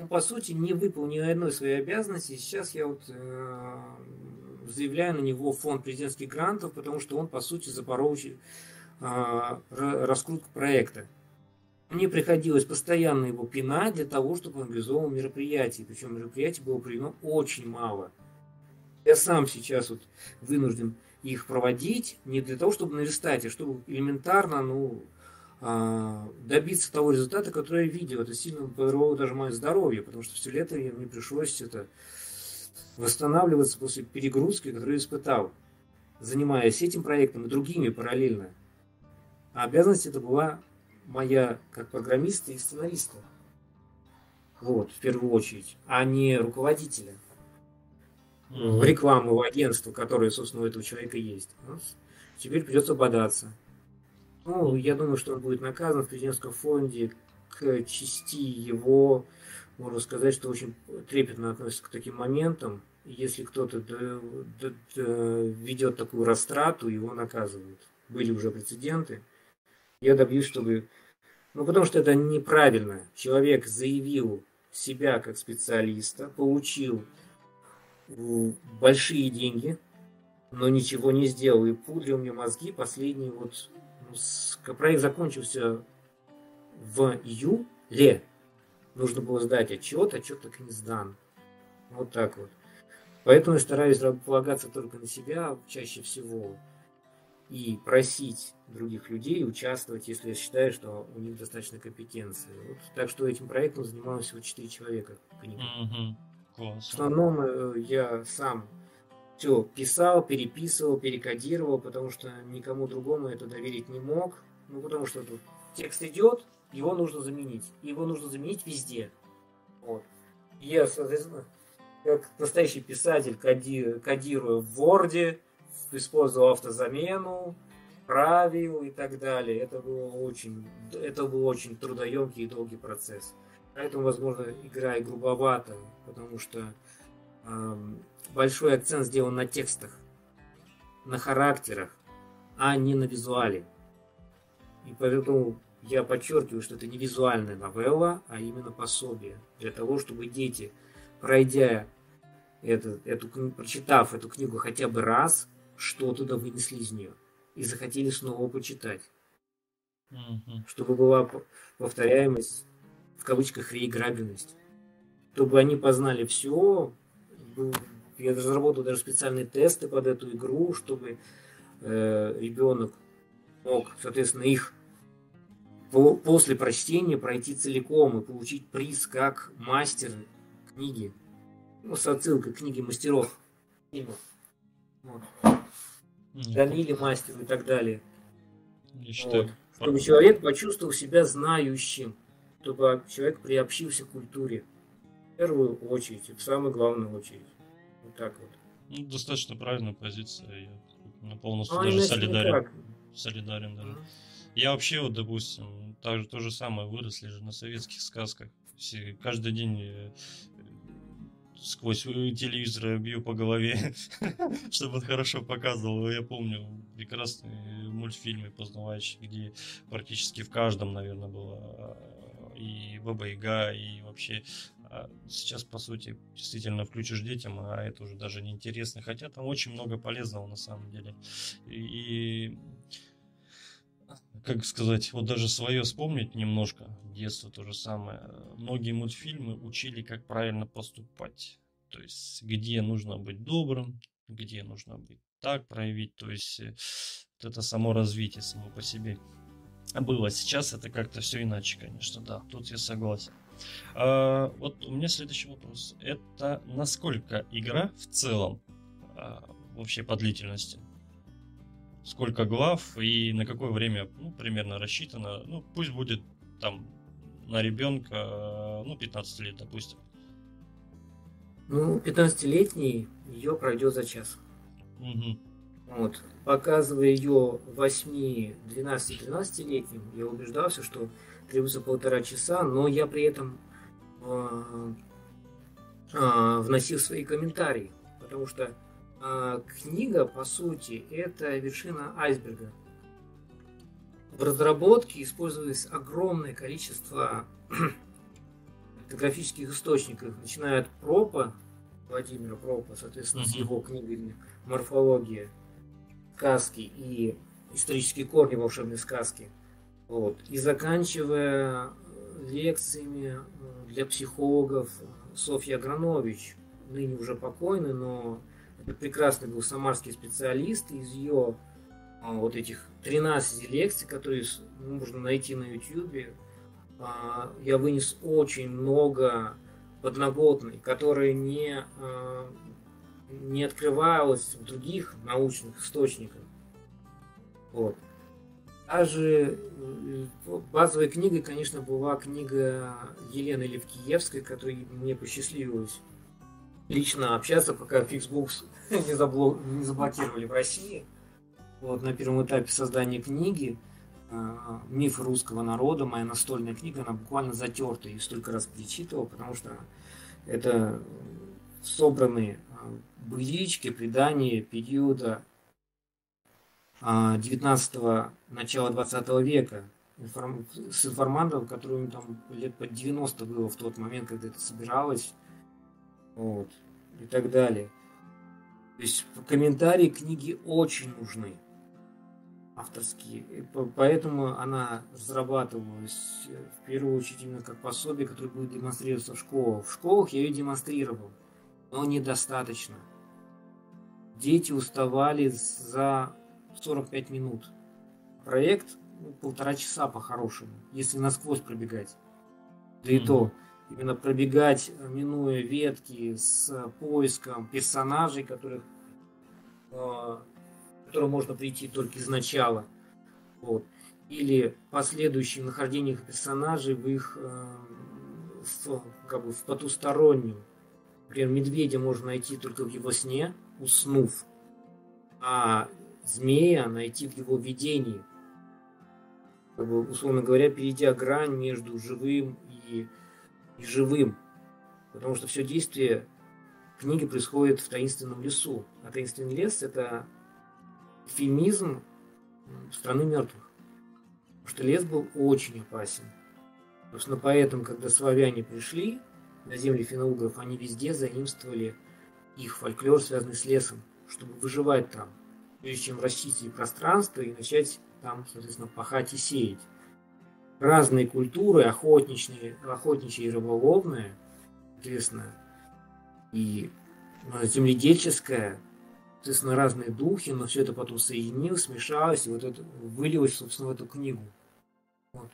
он, по сути, не выполнил ни одной своей обязанности. Сейчас я вот э, заявляю на него фонд президентских грантов, потому что он, по сути, запорол э, раскрутку проекта. Мне приходилось постоянно его пинать для того, чтобы он организовал мероприятие. Причем мероприятий было проведено очень мало. Я сам сейчас вот вынужден их проводить не для того, чтобы наверстать, а чтобы элементарно ну, добиться того результата, который я видел. Это сильно подорвало даже мое здоровье, потому что все лето мне пришлось это восстанавливаться после перегрузки, которую я испытал, занимаясь этим проектом и другими параллельно. А обязанность это была моя как программиста и сценариста. Вот, в первую очередь, а не руководителя mm-hmm. рекламного агентства, которое, собственно, у этого человека есть. Ну, теперь придется бодаться. Ну, я думаю, что он будет наказан в президентском фонде к части его, можно сказать, что очень трепетно относится к таким моментам. Если кто-то ведет такую растрату, его наказывают. Были уже прецеденты. Я добьюсь, чтобы ну, потому что это неправильно. Человек заявил себя как специалиста, получил большие деньги, но ничего не сделал. И пудрил мне мозги последний вот... Проект закончился в июле. Нужно было сдать отчет, отчет так и не сдан. Вот так вот. Поэтому я стараюсь полагаться только на себя чаще всего и просить других людей участвовать, если я считаю, что у них достаточно компетенции. Вот, так что этим проектом занималось всего 4 человека. Mm-hmm. В основном э, я сам все писал, переписывал, перекодировал, потому что никому другому это доверить не мог. Ну, потому что тут текст идет, его нужно заменить. Его нужно заменить везде. Вот. Я, соответственно, как настоящий писатель коди, кодирую в Word, использовал автозамену, правил и так далее. Это было очень, это был очень трудоемкий и долгий процесс. Поэтому, возможно, игра и грубовата, потому что э, большой акцент сделан на текстах, на характерах, а не на визуале. И поэтому я подчеркиваю, что это не визуальная новелла, а именно пособие для того, чтобы дети, пройдя это, эту, прочитав эту книгу хотя бы раз, что туда вынесли из нее и захотели снова почитать. Угу. Чтобы была повторяемость, в кавычках, реиграбельность. Чтобы они познали все, Я разработал даже специальные тесты под эту игру, чтобы э, ребенок мог, соответственно, их по, после прочтения пройти целиком и получить приз как мастер книги. Ну, с отсылкой к книге мастеров. Вот. Галиле мастеру и так далее. Я считаю, вот. Чтобы человек почувствовал себя знающим, чтобы человек приобщился к культуре. В первую очередь, в самую главную очередь. Вот так вот. Ну, достаточно правильная позиция. Я полностью а, даже солидарен. Солидарен, да. Mm-hmm. Я вообще, вот, допустим, так, то же самое, выросли же на советских сказках. Все, каждый день э, сквозь телевизор бью по голове, чтобы он хорошо показывал. Я помню прекрасные мультфильмы познавающие, где практически в каждом, наверное, было а, и Баба Яга, и вообще сейчас, по сути, действительно включишь детям, а это уже даже не интересно. Хотя там очень много полезного на самом деле. И, как сказать, вот даже свое вспомнить немножко, детство то же самое. Многие мультфильмы учили, как правильно поступать. То есть, где нужно быть добрым, где нужно быть так проявить. То есть, э, вот это само развитие само по себе было. Сейчас это как-то все иначе, конечно, да. Тут я согласен. А, вот у меня следующий вопрос. Это насколько игра в целом а, вообще по длительности? сколько глав и на какое время, ну, примерно рассчитано. Ну, пусть будет там на ребенка, ну, 15 лет, допустим. Ну, 15-летний ее пройдет за час. Угу. Вот. Показывая ее 8, 12, 13-летним, я убеждался, что требуется полтора часа, но я при этом э, э, вносил свои комментарии, потому что а, книга, по сути, это вершина айсберга. В разработке использовалось огромное количество графических источников, начиная от Пропа, Владимира Пропа, соответственно, mm-hmm. с его книгами «Морфология», «Сказки» и «Исторические корни волшебной сказки», вот, и заканчивая лекциями э, для психологов Софья Агранович, ныне уже покойный, но прекрасный был самарский специалист, из ее а, вот этих 13 лекций, которые можно найти на YouTube, а, я вынес очень много подноготной, которые не, а, не открывалось в других научных источниках. Вот. Даже э, базовой книгой, конечно, была книга Елены Левкиевской, которой мне посчастливилось лично общаться, пока Fixbox не, забло... не заблокировали в России. Вот на первом этапе создания книги э, «Миф русского народа», моя настольная книга, она буквально затерта, и столько раз перечитывал, потому что это собранные э, былички, предания периода 19 э, начала 20 века информ... с информантом, которому там лет по 90 было в тот момент, когда это собиралось вот, и так далее. То есть комментарии книги очень нужны, авторские. И поэтому она разрабатывалась в первую очередь именно как пособие, которое будет демонстрироваться в школах. В школах я ее демонстрировал, но недостаточно. Дети уставали за 45 минут. Проект ну, полтора часа по-хорошему, если насквозь пробегать. Да и mm-hmm. то именно пробегать, э, минуя ветки с поиском персонажей, которых, э, которым можно прийти только изначала. Вот. Или последующим нахождением персонажей в их э, в, как бы, в потустороннем. Например, медведя можно найти только в его сне, уснув, а змея найти в его видении. Как бы, условно говоря, перейдя грань между живым и и живым. Потому что все действие книги происходит в таинственном лесу. А таинственный лес – это эфемизм страны мертвых. Потому что лес был очень опасен. Собственно, поэтому, когда славяне пришли на земли финно они везде заимствовали их фольклор, связанный с лесом, чтобы выживать там, прежде чем расчистить пространство и начать там, соответственно, пахать и сеять разные культуры, охотничьи, охотничьи и рыболовные, соответственно, и земледельческая, соответственно, разные духи, но все это потом соединилось, смешалось, и вот это вылилось, собственно, в эту книгу. Вот.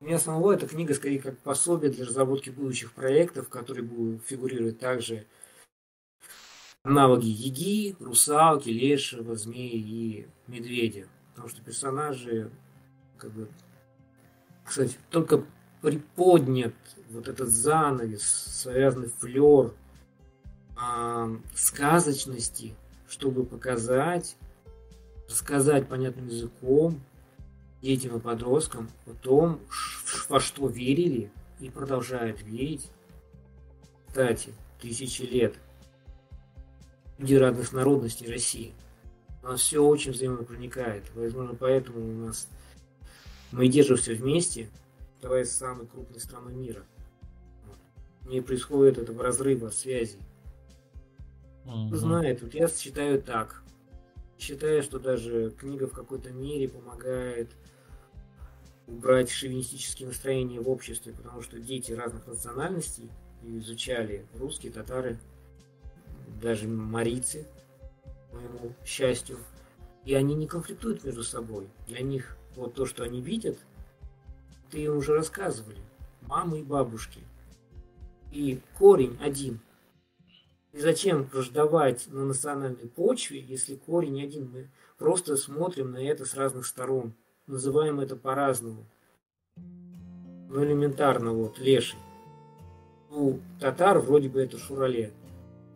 У меня самого эта книга скорее как пособие для разработки будущих проектов, которые будут фигурировать также аналоги Еги, Русалки, Лешего, Змеи и Медведя. Потому что персонажи, как бы, кстати, только приподнят вот этот занавес, связанный флер э, сказочности, чтобы показать, рассказать понятным языком детям и подросткам о том, во что верили и продолжают верить. Кстати, тысячи лет люди разных народностей России. У нас все очень взаимопроникает. Возможно, поэтому у нас мы держимся вместе, оставаясь самой крупной страной мира. Не происходит этого разрыва связи. Угу. Знает, вот я считаю так. Считаю, что даже книга в какой-то мере помогает убрать шовинистические настроения в обществе, потому что дети разных национальностей изучали русские, татары, даже марийцы, к моему счастью, и они не конфликтуют между собой. Для них вот то, что они видят, ты им уже рассказывали, мамы и бабушки. И корень один. И зачем враждовать на национальной почве, если корень один? Мы просто смотрим на это с разных сторон называем это по-разному. Ну, элементарно, вот, леший. У татар вроде бы это шурале.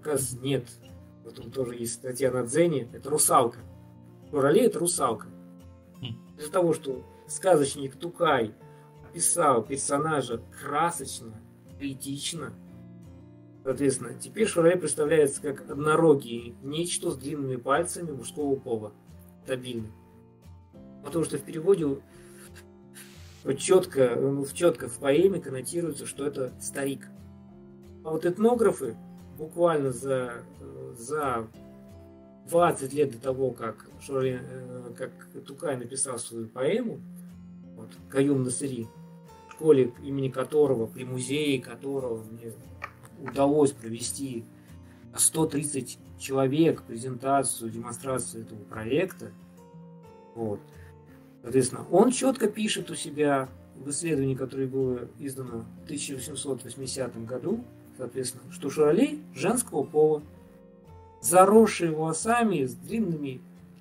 Оказывается, нет. Вот он тоже есть статья на Дзене, это русалка. Шурале это русалка. Хм. Из-за того, что сказочник Тукай описал персонажа красочно, поэтично, соответственно, теперь Шурале представляется как однорогий нечто с длинными пальцами мужского пола. Стабильный. Потому что в переводе четко, ну, четко в поэме коннотируется, что это старик. А вот этнографы буквально за, за 20 лет до того, как, Шури, э, как Тукай написал свою поэму, вот, Каюм Насыри, школе имени которого, при музее которого мне удалось провести 130 человек презентацию, демонстрацию этого проекта. Вот. Соответственно, он четко пишет у себя в исследовании, которое было издано в 1880 году, соответственно, что Шуралей женского пола, заросший волосами, с длинными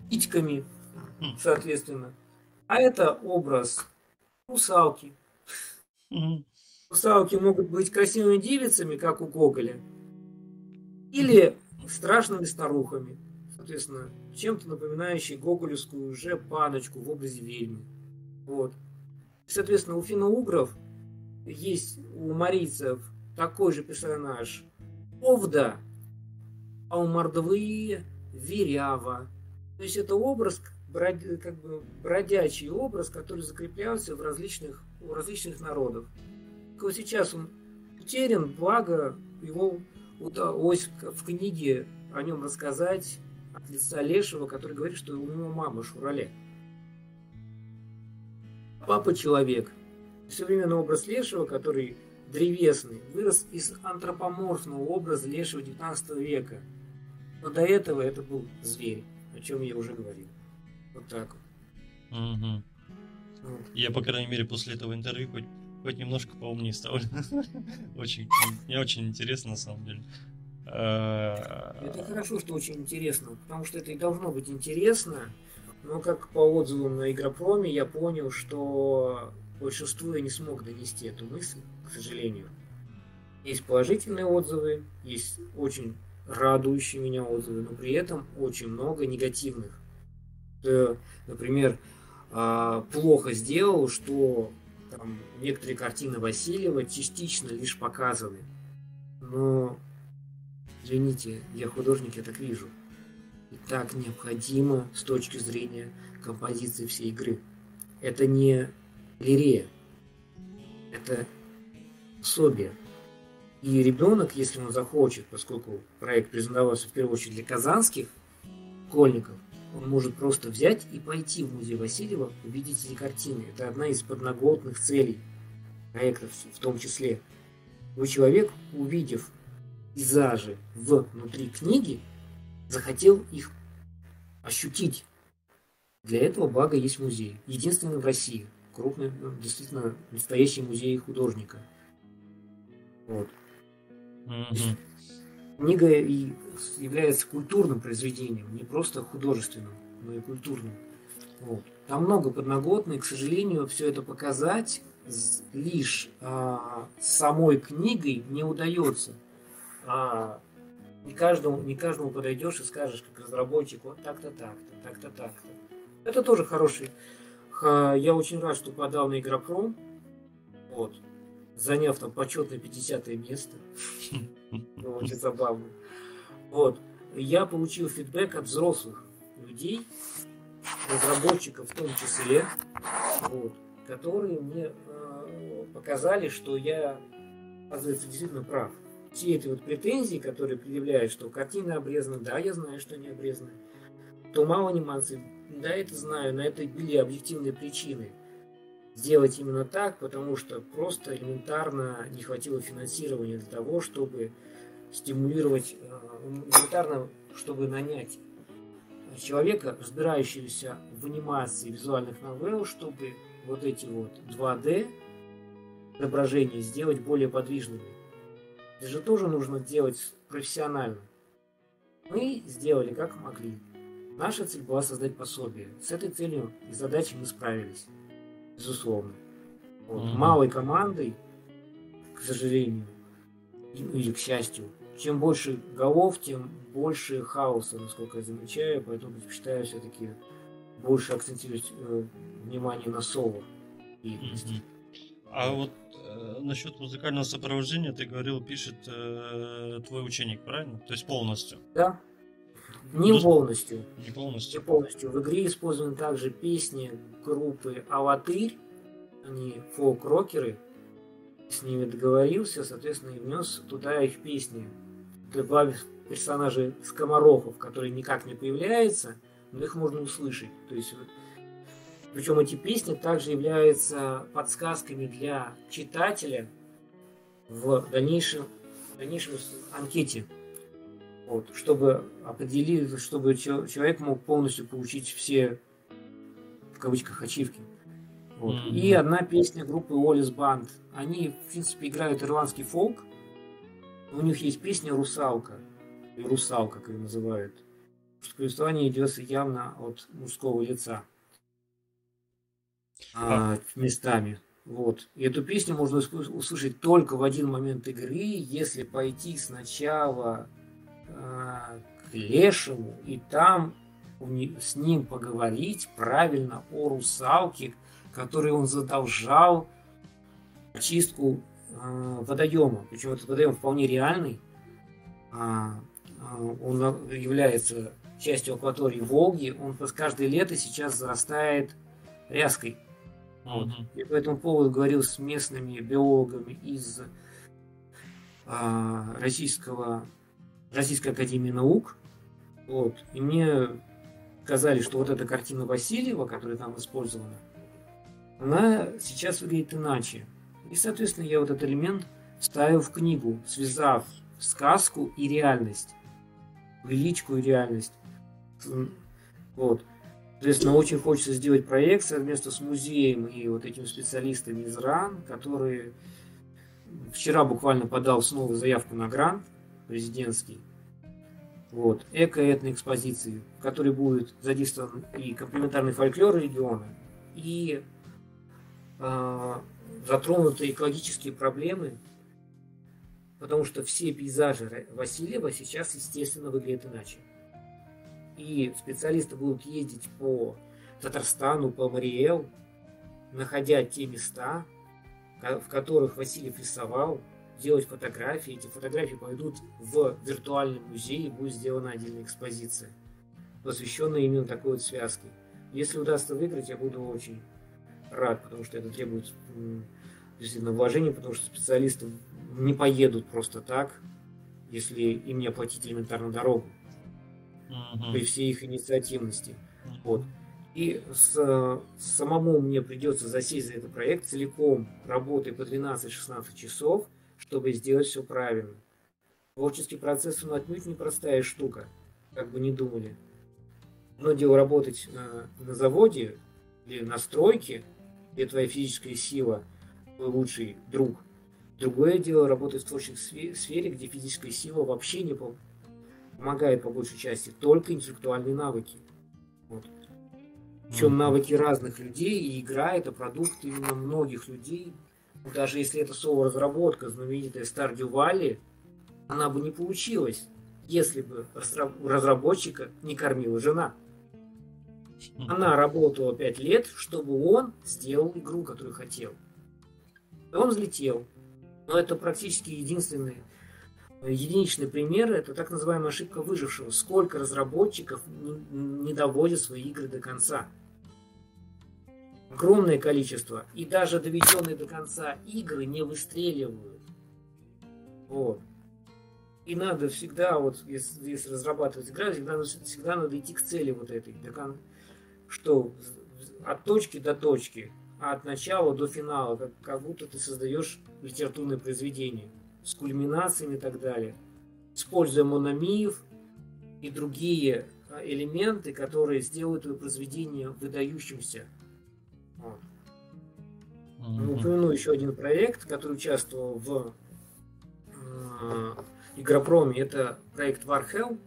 итьками, соответственно. А это образ русалки. Русалки могут быть красивыми девицами, как у Гоголя, или страшными старухами соответственно, чем-то напоминающий гоголевскую уже паночку в образе ведьмы. Вот. Соответственно, у финно-угров есть у марийцев такой же персонаж Овда, а у Верява. То есть это образ, как бы бродячий образ, который закреплялся в различных, у различных народов. Вот сейчас он утерян, благо его удалось в книге о нем рассказать от лица Лешего, который говорит, что у него мама Шурале. Папа человек. Современный образ Лешего, который древесный, вырос из антропоморфного образа Лешего 19 века. Но до этого это был зверь, о чем я уже говорил. Вот так вот. Угу. Вот. Я, по крайней мере, после этого интервью хоть, хоть немножко поумнее стал. очень, мне очень интересно, на самом деле. Это хорошо, что очень интересно, потому что это и должно быть интересно. Но как по отзывам на Игропроме я понял, что большинству я не смог донести эту мысль, к сожалению. Есть положительные отзывы, есть очень радующие меня отзывы, но при этом очень много негативных. Например, а, плохо сделал, что там, некоторые картины Васильева частично лишь показаны. Но Извините, я художник, я так вижу. И так необходимо с точки зрения композиции всей игры. Это не лирея, это пособие. И ребенок, если он захочет, поскольку проект признавался в первую очередь для казанских школьников, он может просто взять и пойти в музей Васильева, увидеть эти картины. Это одна из подноготных целей проектов в том числе. Вы человек, увидев пейзажи внутри книги, захотел их ощутить. Для этого, благо, есть музей. Единственный в России. Крупный, ну, действительно, настоящий музей художника. Вот. Mm-hmm. Книга и является культурным произведением, не просто художественным, но и культурным. Вот. Там много подноготных, к сожалению, все это показать лишь а, самой книгой не удается. А, не каждому, не каждому подойдешь и скажешь, как разработчик, вот так-то, так-то, так-то, так-то. Это тоже хороший. Я очень рад, что подал на Игропром. Вот. Заняв там почетное 50 место. Очень забавно. Вот. Я получил фидбэк от взрослых людей, разработчиков в том числе, вот, которые мне э, показали, что я, оказывается, действительно прав. Все эти вот претензии, которые предъявляют, что картина обрезана, да, я знаю, что не обрезана, то мало анимации, да, это знаю, на это были объективные причины сделать именно так, потому что просто элементарно не хватило финансирования для того, чтобы стимулировать, э, элементарно, чтобы нанять человека, разбирающегося в анимации визуальных новелл, чтобы вот эти вот 2D изображения сделать более подвижными. Это же тоже нужно делать профессионально. Мы сделали как могли. Наша цель была создать пособие. С этой целью и задачей мы справились. Безусловно. Вот. Mm-hmm. Малой командой, к сожалению, или к счастью, чем больше голов, тем больше хаоса, насколько я замечаю, поэтому предпочитаю все-таки больше акцентировать э, внимание на соло деятельности. А вот э, насчет музыкального сопровождения ты говорил, пишет э, твой ученик, правильно? То есть полностью? Да. Не ну, полностью. Не полностью. Не полностью. В игре использованы также песни группы Алатырь, они фолк-рокеры. С ними договорился, соответственно, и внес туда их песни добавив персонажей скоморохов, которые никак не появляются, но их можно услышать. То есть, причем эти песни также являются подсказками для читателя в дальнейшем, в дальнейшем анкете. Вот, чтобы определить, чтобы человек мог полностью получить все, в кавычках, ачивки. Вот. Mm-hmm. И одна песня группы Олис Банд. Они, в принципе, играют ирландский фолк, у них есть песня «Русалка», и «Русал», как ее называют. Что повествование идет явно от мужского лица. А, местами. Вот. И эту песню можно услышать только в один момент игры, если пойти сначала к Лешему и там с ним поговорить правильно о русалке, которой он задолжал очистку Э, водоема. Причем этот водоем вполне реальный. А, а, он является частью акватории Волги. Он каждое лето сейчас зарастает ряской. Вот. И по этому поводу говорил с местными биологами из а, российского, Российской Академии Наук. Вот. И мне сказали, что вот эта картина Васильева, которая там использована, она сейчас выглядит иначе. И, соответственно, я вот этот элемент ставил в книгу, связав сказку и реальность. Величку и реальность. Вот. Соответственно, очень хочется сделать проект совместно с музеем и вот этими специалистами из РАН, которые вчера буквально подал снова заявку на грант президентский. Вот. Эко-этной экспозиции, в которой будет задействован и комплементарный фольклор региона, и э, затронуты экологические проблемы, потому что все пейзажи Васильева сейчас, естественно, выглядят иначе. И специалисты будут ездить по Татарстану, по Мариэл, находя те места, в которых Васильев рисовал, делать фотографии. Эти фотографии пойдут в виртуальный музей и будет сделана отдельная экспозиция, посвященная именно такой вот связке. Если удастся выиграть, я буду очень рад, потому что это требует действительно уважения, потому что специалисты не поедут просто так, если им не оплатить элементарно дорогу. Uh-huh. При всей их инициативности. Uh-huh. Вот. И с, самому мне придется засесть за этот проект целиком, работая по 12-16 часов, чтобы сделать все правильно. Творческий процесс, он отнюдь непростая штука, как бы не думали. Одно дело работать на, на заводе или на стройке, где твоя физическая сила твой лучший друг. Другое дело работать в творческой сфере, где физическая сила вообще не помогает по большей части, только интеллектуальные навыки. Вот. Причем навыки разных людей, и игра это продукт именно многих людей. Даже если это соло-разработка, знаменитая Stardew Valley, она бы не получилась, если бы разработчика не кормила жена. Она работала пять лет, чтобы он сделал игру, которую хотел. И он взлетел. Но это практически единственный, единичный пример. Это так называемая ошибка выжившего. Сколько разработчиков не доводят свои игры до конца. Огромное количество. И даже доведенные до конца игры не выстреливают. Вот. И надо всегда, вот если, если разрабатывать игру, всегда, всегда надо идти к цели вот этой. До кон что от точки до точки, а от начала до финала, как, как будто ты создаешь литературное произведение с кульминациями и так далее, используя мономиев и другие а, элементы, которые сделают твое произведение выдающимся. Вот. Mm-hmm. Упомяну еще один проект, который участвовал в э, Игропроме. Это проект Warhell.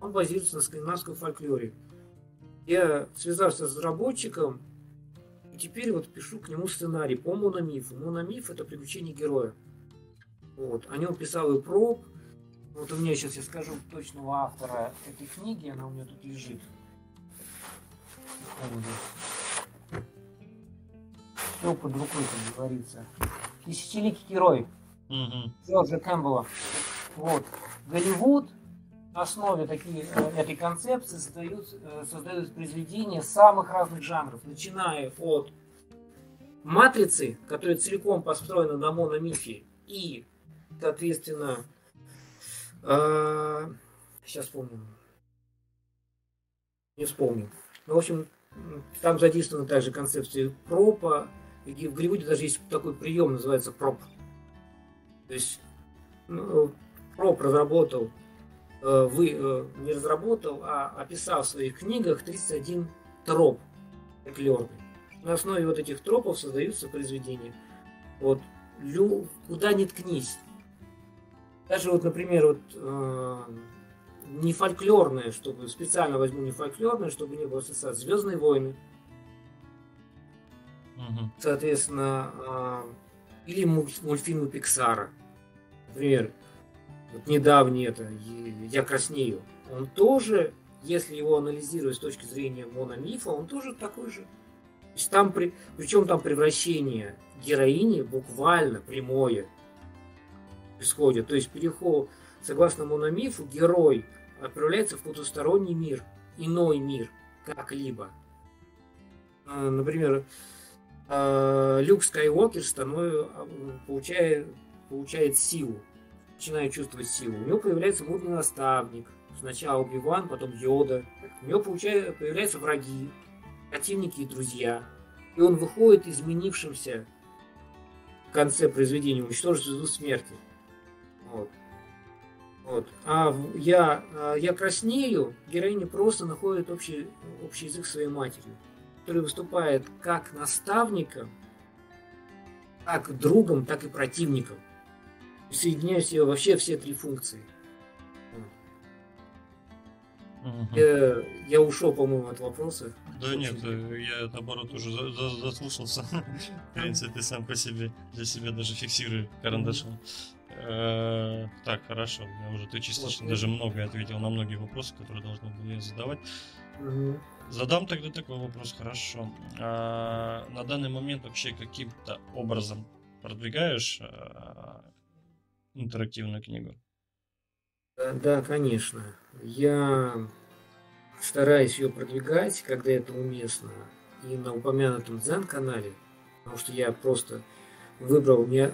Он базируется на скандинавском фольклоре. Я связался с разработчиком, и теперь вот пишу к нему сценарий по мономифу. Мономиф это приключение героя. Вот. О нем писал и проб. Вот у меня сейчас я скажу точного автора этой книги, она у меня тут лежит. Все под рукой, как говорится. Десятиликий герой. Угу. Джорджа Кэмпбелла. Вот. Голливуд на основе такие, э, этой концепции создают, э, создают произведения самых разных жанров, начиная от матрицы, которая целиком построена на мономифе, и, соответственно, э, сейчас вспомню, не вспомню. Ну, в общем, там задействована также концепция пропа. И в Голливуде даже есть такой прием, называется проп. То есть ну, проп разработал Э, вы, э, не разработал, а описал в своих книгах 31 троп фольклорный. На основе вот этих тропов создаются произведения. Вот, лю, куда ни ткнись. Даже вот, например, вот э, не фольклорное, чтобы специально возьму не фольклорное, чтобы не было ассоциации. Звездные войны. Угу. Соответственно, э, или мультфильмы Пиксара. Например, вот недавний это «Я краснею», он тоже, если его анализировать с точки зрения мономифа, он тоже такой же. То есть там при, причем там превращение героини буквально прямое происходит. То есть переход, согласно мономифу, герой отправляется в потусторонний мир, иной мир, как-либо. А, например, а, Люк Скайуокер становится, получает, получает силу начинает чувствовать силу. У него появляется мудный наставник. Сначала Убиван, потом Йода. У него появляются враги, противники и друзья. И он выходит изменившимся в конце произведения, уничтожить звезду смерти. Вот. Вот. А я, а я краснею, героиня просто находит общий, общий язык своей матерью, который выступает как наставником, как другом, так и противником соединяю себе вообще все три функции. Угу. Я, я ушел, по-моему, от вопроса. Да Очень нет, э, я наоборот уже за, за, заслушался. В принципе, сам по себе, для себя даже фиксирую карандашом. Э, так, хорошо. Я уже ты частично даже много ответил на многие вопросы, которые должны были задавать. Задам тогда такой вопрос, хорошо. А, на данный момент вообще каким-то образом продвигаешь а, интерактивную книгу? Да, конечно. Я стараюсь ее продвигать, когда это уместно, и на упомянутом Дзен-канале, потому что я просто выбрал, мне,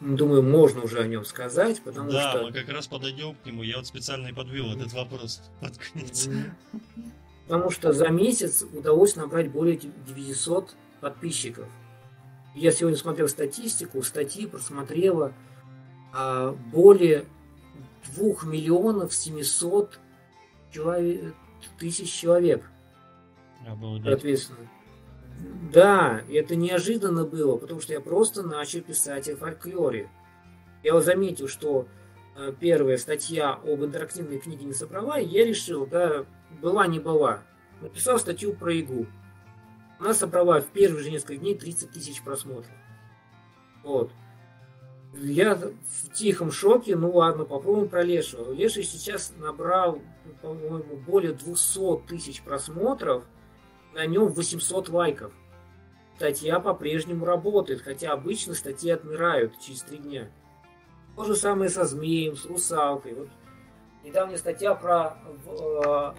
думаю, можно уже о нем сказать, потому да, что... Да, мы как раз подойдем к нему, я вот специально и подвел этот вопрос под конец. Потому что за месяц удалось набрать более 900 подписчиков. Я сегодня смотрел статистику, статьи просмотрела а, более 2 миллионов 700 человек, тысяч человек. Обалдеть. Соответственно. Да, это неожиданно было, потому что я просто начал писать о фольклоре. Я вот заметил, что э, первая статья об интерактивной книге не собрала, я решил, да, была не была. Написал статью про игру. Она собрала в первые же несколько дней 30 тысяч просмотров. Вот. Я в тихом шоке, ну ладно, попробуем про Лешего. Леший сейчас набрал, по-моему, более 200 тысяч просмотров, на нем 800 лайков. Статья по-прежнему работает, хотя обычно статьи отмирают через три дня. То же самое со змеем, с русалкой. Вот недавняя статья про, э,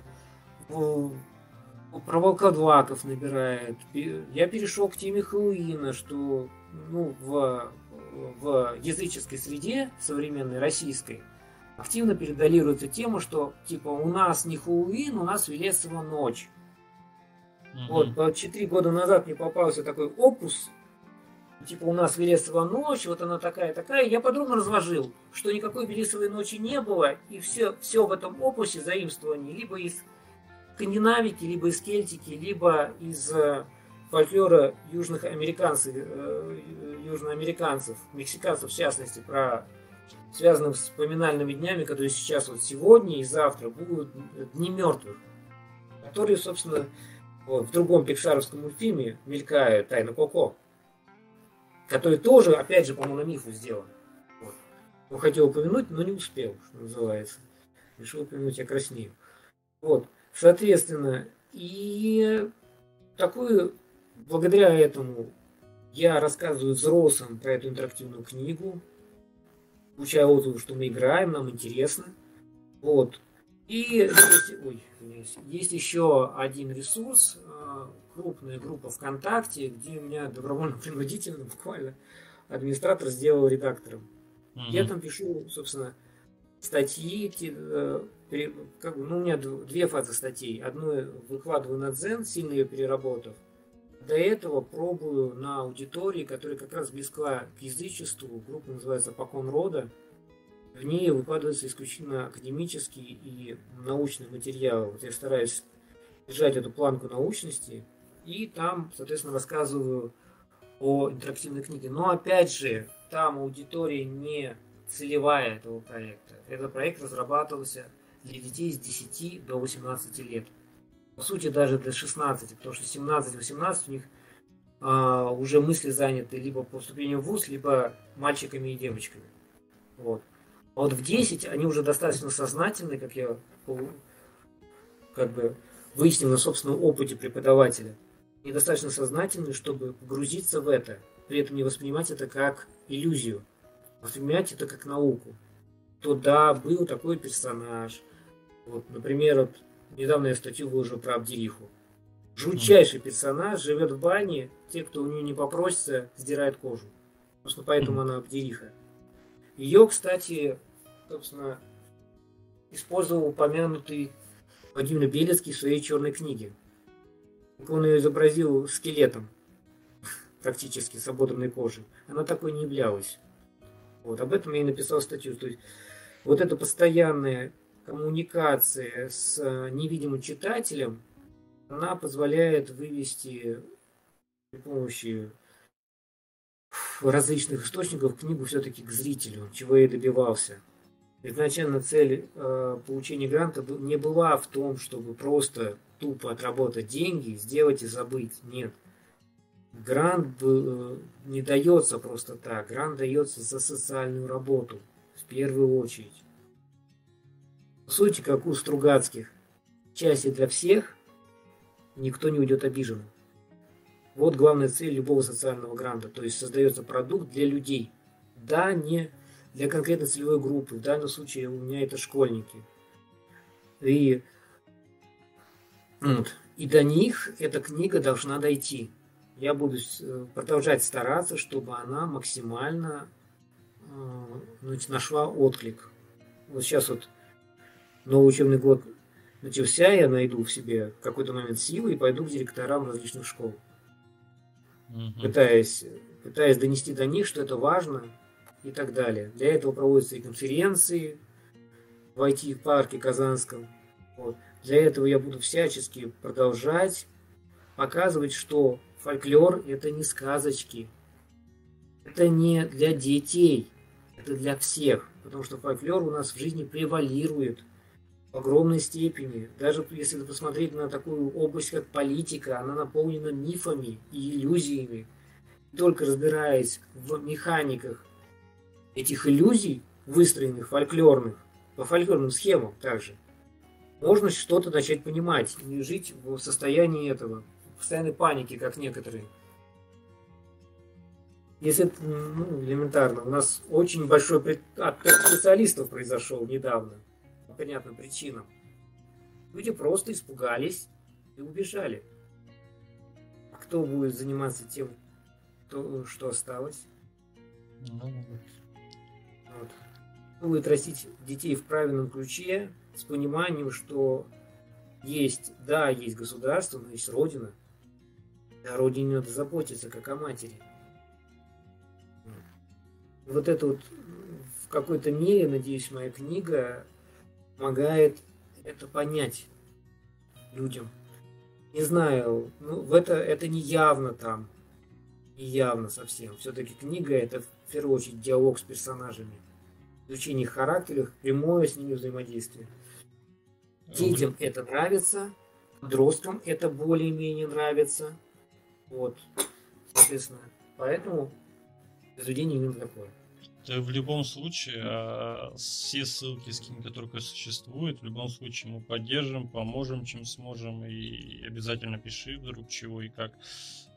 про волкодлаков набирает. Я перешел к теме Хэллоуина, что ну, в в языческой среде, современной российской, активно передалируется тема, что типа у нас не Хэллоуин, у нас Велесова ночь. Mm-hmm. Вот, четыре года назад мне попался такой опус, типа у нас Велесова ночь, вот она такая-такая. Я подробно разложил, что никакой Велесовой ночи не было, и все, все в этом опусе заимствование либо из скандинавики, либо из кельтики, либо из э, фольклора южных американцев, э, южноамериканцев, мексиканцев в частности, про связанных с поминальными днями, которые сейчас вот сегодня и завтра будут дни мертвых, которые, собственно, в другом пиксаровском мультфильме мелькают «Тайна Коко», который тоже, опять же, по-моему, на мифу сделан. Вот. Он хотел упомянуть, но не успел, что называется. Решил упомянуть, я краснею. Вот, соответственно, и такую благодаря этому я рассказываю взрослым про эту интерактивную книгу, получаю отзывы, что мы играем, нам интересно. Вот. И есть, ой, есть еще один ресурс, э, крупная группа ВКонтакте, где меня добровольно-принудительно буквально администратор сделал редактором. Угу. Я там пишу, собственно, статьи, э, как бы, ну, у меня две фазы статей. Одну выкладываю на Дзен, сильно ее переработав, до этого пробую на аудитории, которая как раз близка к язычеству. Группа называется «Покон рода». В ней выкладывается исключительно академический и научный материал. Вот я стараюсь держать эту планку научности. И там, соответственно, рассказываю о интерактивной книге. Но опять же, там аудитория не целевая этого проекта. Этот проект разрабатывался для детей с 10 до 18 лет по сути, даже до 16, потому что 17-18 у них а, уже мысли заняты либо поступлением в ВУЗ, либо мальчиками и девочками. Вот. А вот в 10 они уже достаточно сознательны, как я как бы выяснил на собственном опыте преподавателя. И достаточно сознательны, чтобы погрузиться в это, при этом не воспринимать это как иллюзию, воспринимать это как науку. То да, был такой персонаж. Вот, например, вот Недавно я статью выложил про Абдериху. Жутчайший персонаж, живет в бане, те, кто у нее не попросится, сдирает кожу. Просто поэтому она Абдериха. Ее, кстати, собственно, использовал упомянутый Владимир Белецкий в своей черной книге. Он ее изобразил скелетом, практически, с ободранной кожей. Она такой не являлась. Вот, об этом я и написал статью. То есть, вот это постоянное коммуникация с э, невидимым читателем, она позволяет вывести при помощи различных источников книгу все-таки к зрителю, чего я добивался. Изначально цель э, получения гранта не была в том, чтобы просто тупо отработать деньги, сделать и забыть. Нет. Грант э, не дается просто так. Грант дается за социальную работу в первую очередь. В сути, как у Стругацких. Счастье для всех, никто не уйдет обиженным. Вот главная цель любого социального гранта. То есть создается продукт для людей. Да, не для конкретной целевой группы. В данном случае у меня это школьники. И, вот, и до них эта книга должна дойти. Я буду э, продолжать стараться, чтобы она максимально э, нашла отклик. Вот сейчас вот новый учебный год начался, я найду в себе какой-то момент силы и пойду к директорам различных школ. Угу. Пытаясь, пытаясь донести до них, что это важно, и так далее. Для этого проводятся и конференции в IT-парке Казанском. Вот. Для этого я буду всячески продолжать показывать, что фольклор – это не сказочки, это не для детей, это для всех. Потому что фольклор у нас в жизни превалирует в огромной степени. Даже если посмотреть на такую область, как политика, она наполнена мифами и иллюзиями. Только разбираясь в механиках этих иллюзий, выстроенных фольклорных, по фольклорным схемам также, можно что-то начать понимать, не жить в состоянии этого, постоянной паники, как некоторые. Если это ну, элементарно, у нас очень большой отток специалистов произошел недавно, по понятным причинам. Люди просто испугались и убежали. А кто будет заниматься тем, то, что осталось? Ну, вот. Кто будет растить детей в правильном ключе, с пониманием, что есть, да, есть государство, но есть Родина. О Родине надо заботиться, как о матери вот это вот в какой-то мере, надеюсь, моя книга помогает это понять людям. Не знаю, ну, в это, это не явно там, не явно совсем. Все-таки книга это в первую очередь диалог с персонажами, изучение их характеров, прямое с ними взаимодействие. Детям это нравится, подросткам это более-менее нравится. Вот, соответственно, поэтому произведение именно такое. В любом случае, а, все ссылки с книги, которые существуют, в любом случае мы поддержим, поможем, чем сможем, и обязательно пиши вдруг чего и как.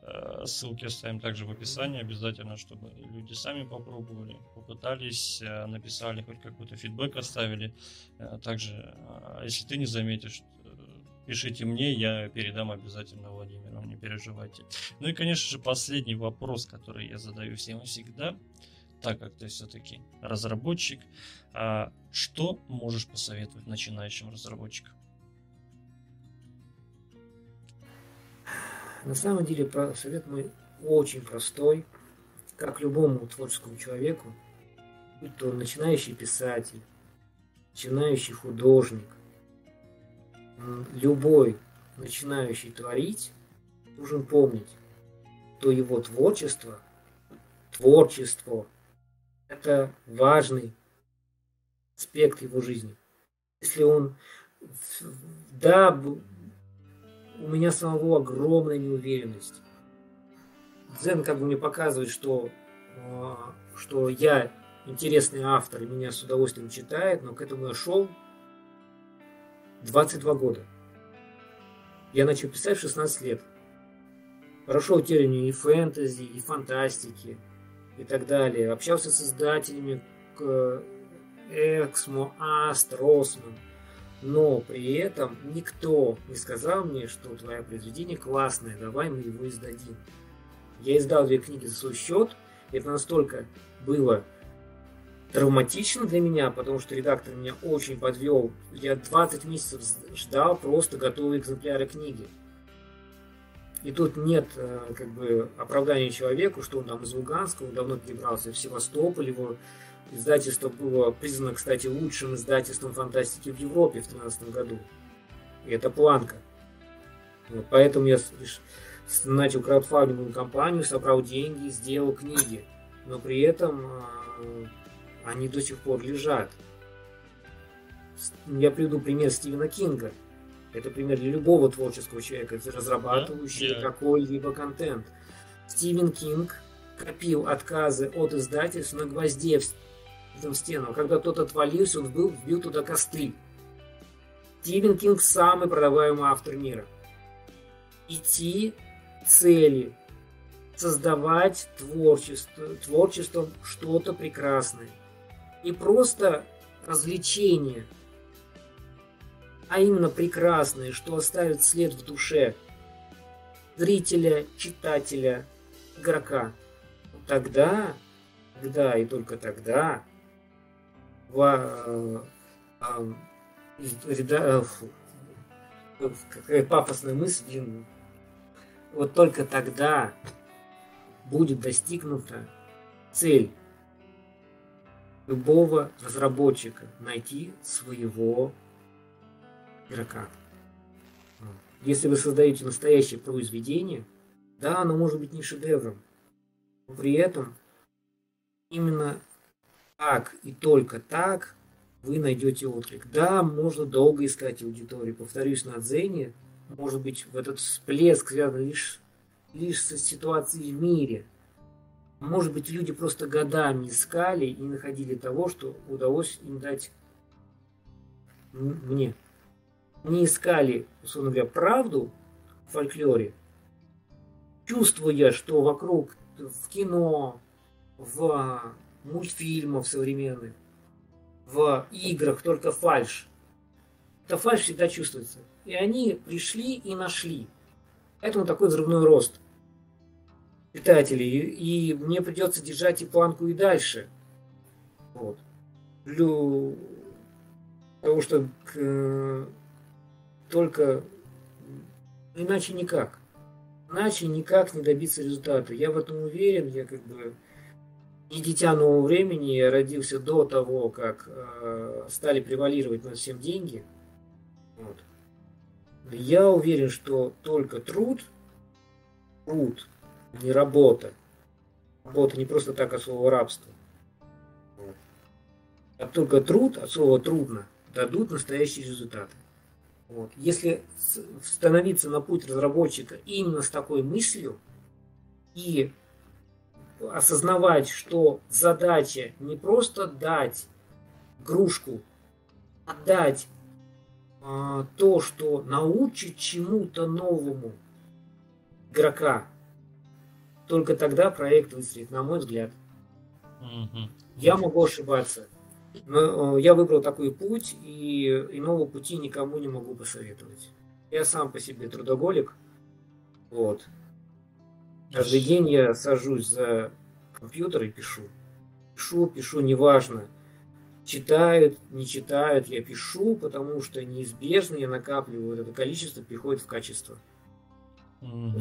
А, ссылки оставим также в описании обязательно, чтобы люди сами попробовали, попытались, а, написали, хоть какой-то фидбэк оставили. Также, если ты не заметишь, пишите мне, я передам обязательно Владимиру, не переживайте. Ну и, конечно же, последний вопрос, который я задаю всем всегда – так как ты все-таки разработчик, а что можешь посоветовать начинающим разработчикам? На самом деле совет мой очень простой, как любому творческому человеку, будь то начинающий писатель, начинающий художник, любой начинающий творить, должен помнить, что его творчество, творчество это важный аспект его жизни. Если он, да, у меня самого огромная неуверенность. Дзен как бы мне показывает, что, а, что я интересный автор, и меня с удовольствием читает, но к этому я шел 22 года. Я начал писать в 16 лет. Прошел термин и фэнтези, и фантастики, и так далее. Общался с издателями Эксмо, Аст, Росман. Но при этом никто не сказал мне, что твое произведение классное, давай мы его издадим. Я издал две книги за свой счет. Это настолько было травматично для меня, потому что редактор меня очень подвел. Я 20 месяцев ждал просто готовые экземпляры книги. И тут нет э, как бы оправдания человеку, что он там из Луганска, он давно перебрался в Севастополь, его издательство было признано, кстати, лучшим издательством фантастики в Европе в 2013 году. И это планка. Вот, поэтому я начал краудфандинговую кампанию, собрал деньги, сделал книги. Но при этом э, они до сих пор лежат. Я приведу пример Стивена Кинга – это пример для любого творческого человека, разрабатывающего yeah. какой-либо контент. Стивен Кинг копил отказы от издательств на гвозде в стену. Когда тот отвалился, он вбил, вбил туда костры. Стивен Кинг самый продаваемый автор мира. Идти цели, создавать творчество, творчеством что-то прекрасное. И просто развлечение – а именно прекрасное, что оставит след в душе зрителя, читателя, игрока. Тогда, тогда и только тогда в, э, э, какая пафосная мысль, блин, вот только тогда будет достигнута цель любого разработчика найти своего игрока. Если вы создаете настоящее произведение, да, оно может быть не шедевром, но при этом именно так и только так вы найдете отклик. Да, можно долго искать аудиторию. Повторюсь, на Дзене, может быть, в этот всплеск связан лишь, лишь со ситуацией в мире. Может быть, люди просто годами искали и находили того, что удалось им дать мне. Не искали, условно говоря, правду в фольклоре, чувствуя, что вокруг в кино, в мультфильмах современных, в играх только фальш. Это фальш всегда чувствуется. И они пришли и нашли. Поэтому такой взрывной рост читателей. И, мне придется держать и планку и дальше. Вот. Для того, что к, только иначе никак. Иначе никак не добиться результата. Я в этом уверен, я как бы и дитя нового времени, я родился до того, как э, стали превалировать над всем деньги. Вот. Я уверен, что только труд, труд, а не работа. Работа не просто так от слова рабство. А только труд, от слова трудно, дадут настоящие результаты. Вот. Если становиться на путь разработчика именно с такой мыслью и осознавать, что задача не просто дать игрушку, а дать а, то, что научит чему-то новому игрока, только тогда проект выстрелит, на мой взгляд. Угу. Я могу ошибаться. Но э, я выбрал такой путь, и иного пути никому не могу посоветовать. Я сам по себе трудоголик. Вот. Каждый день я сажусь за компьютер и пишу. Пишу, пишу, неважно. Читают, не читают, я пишу, потому что неизбежно я накапливаю это количество, приходит в качество. Угу.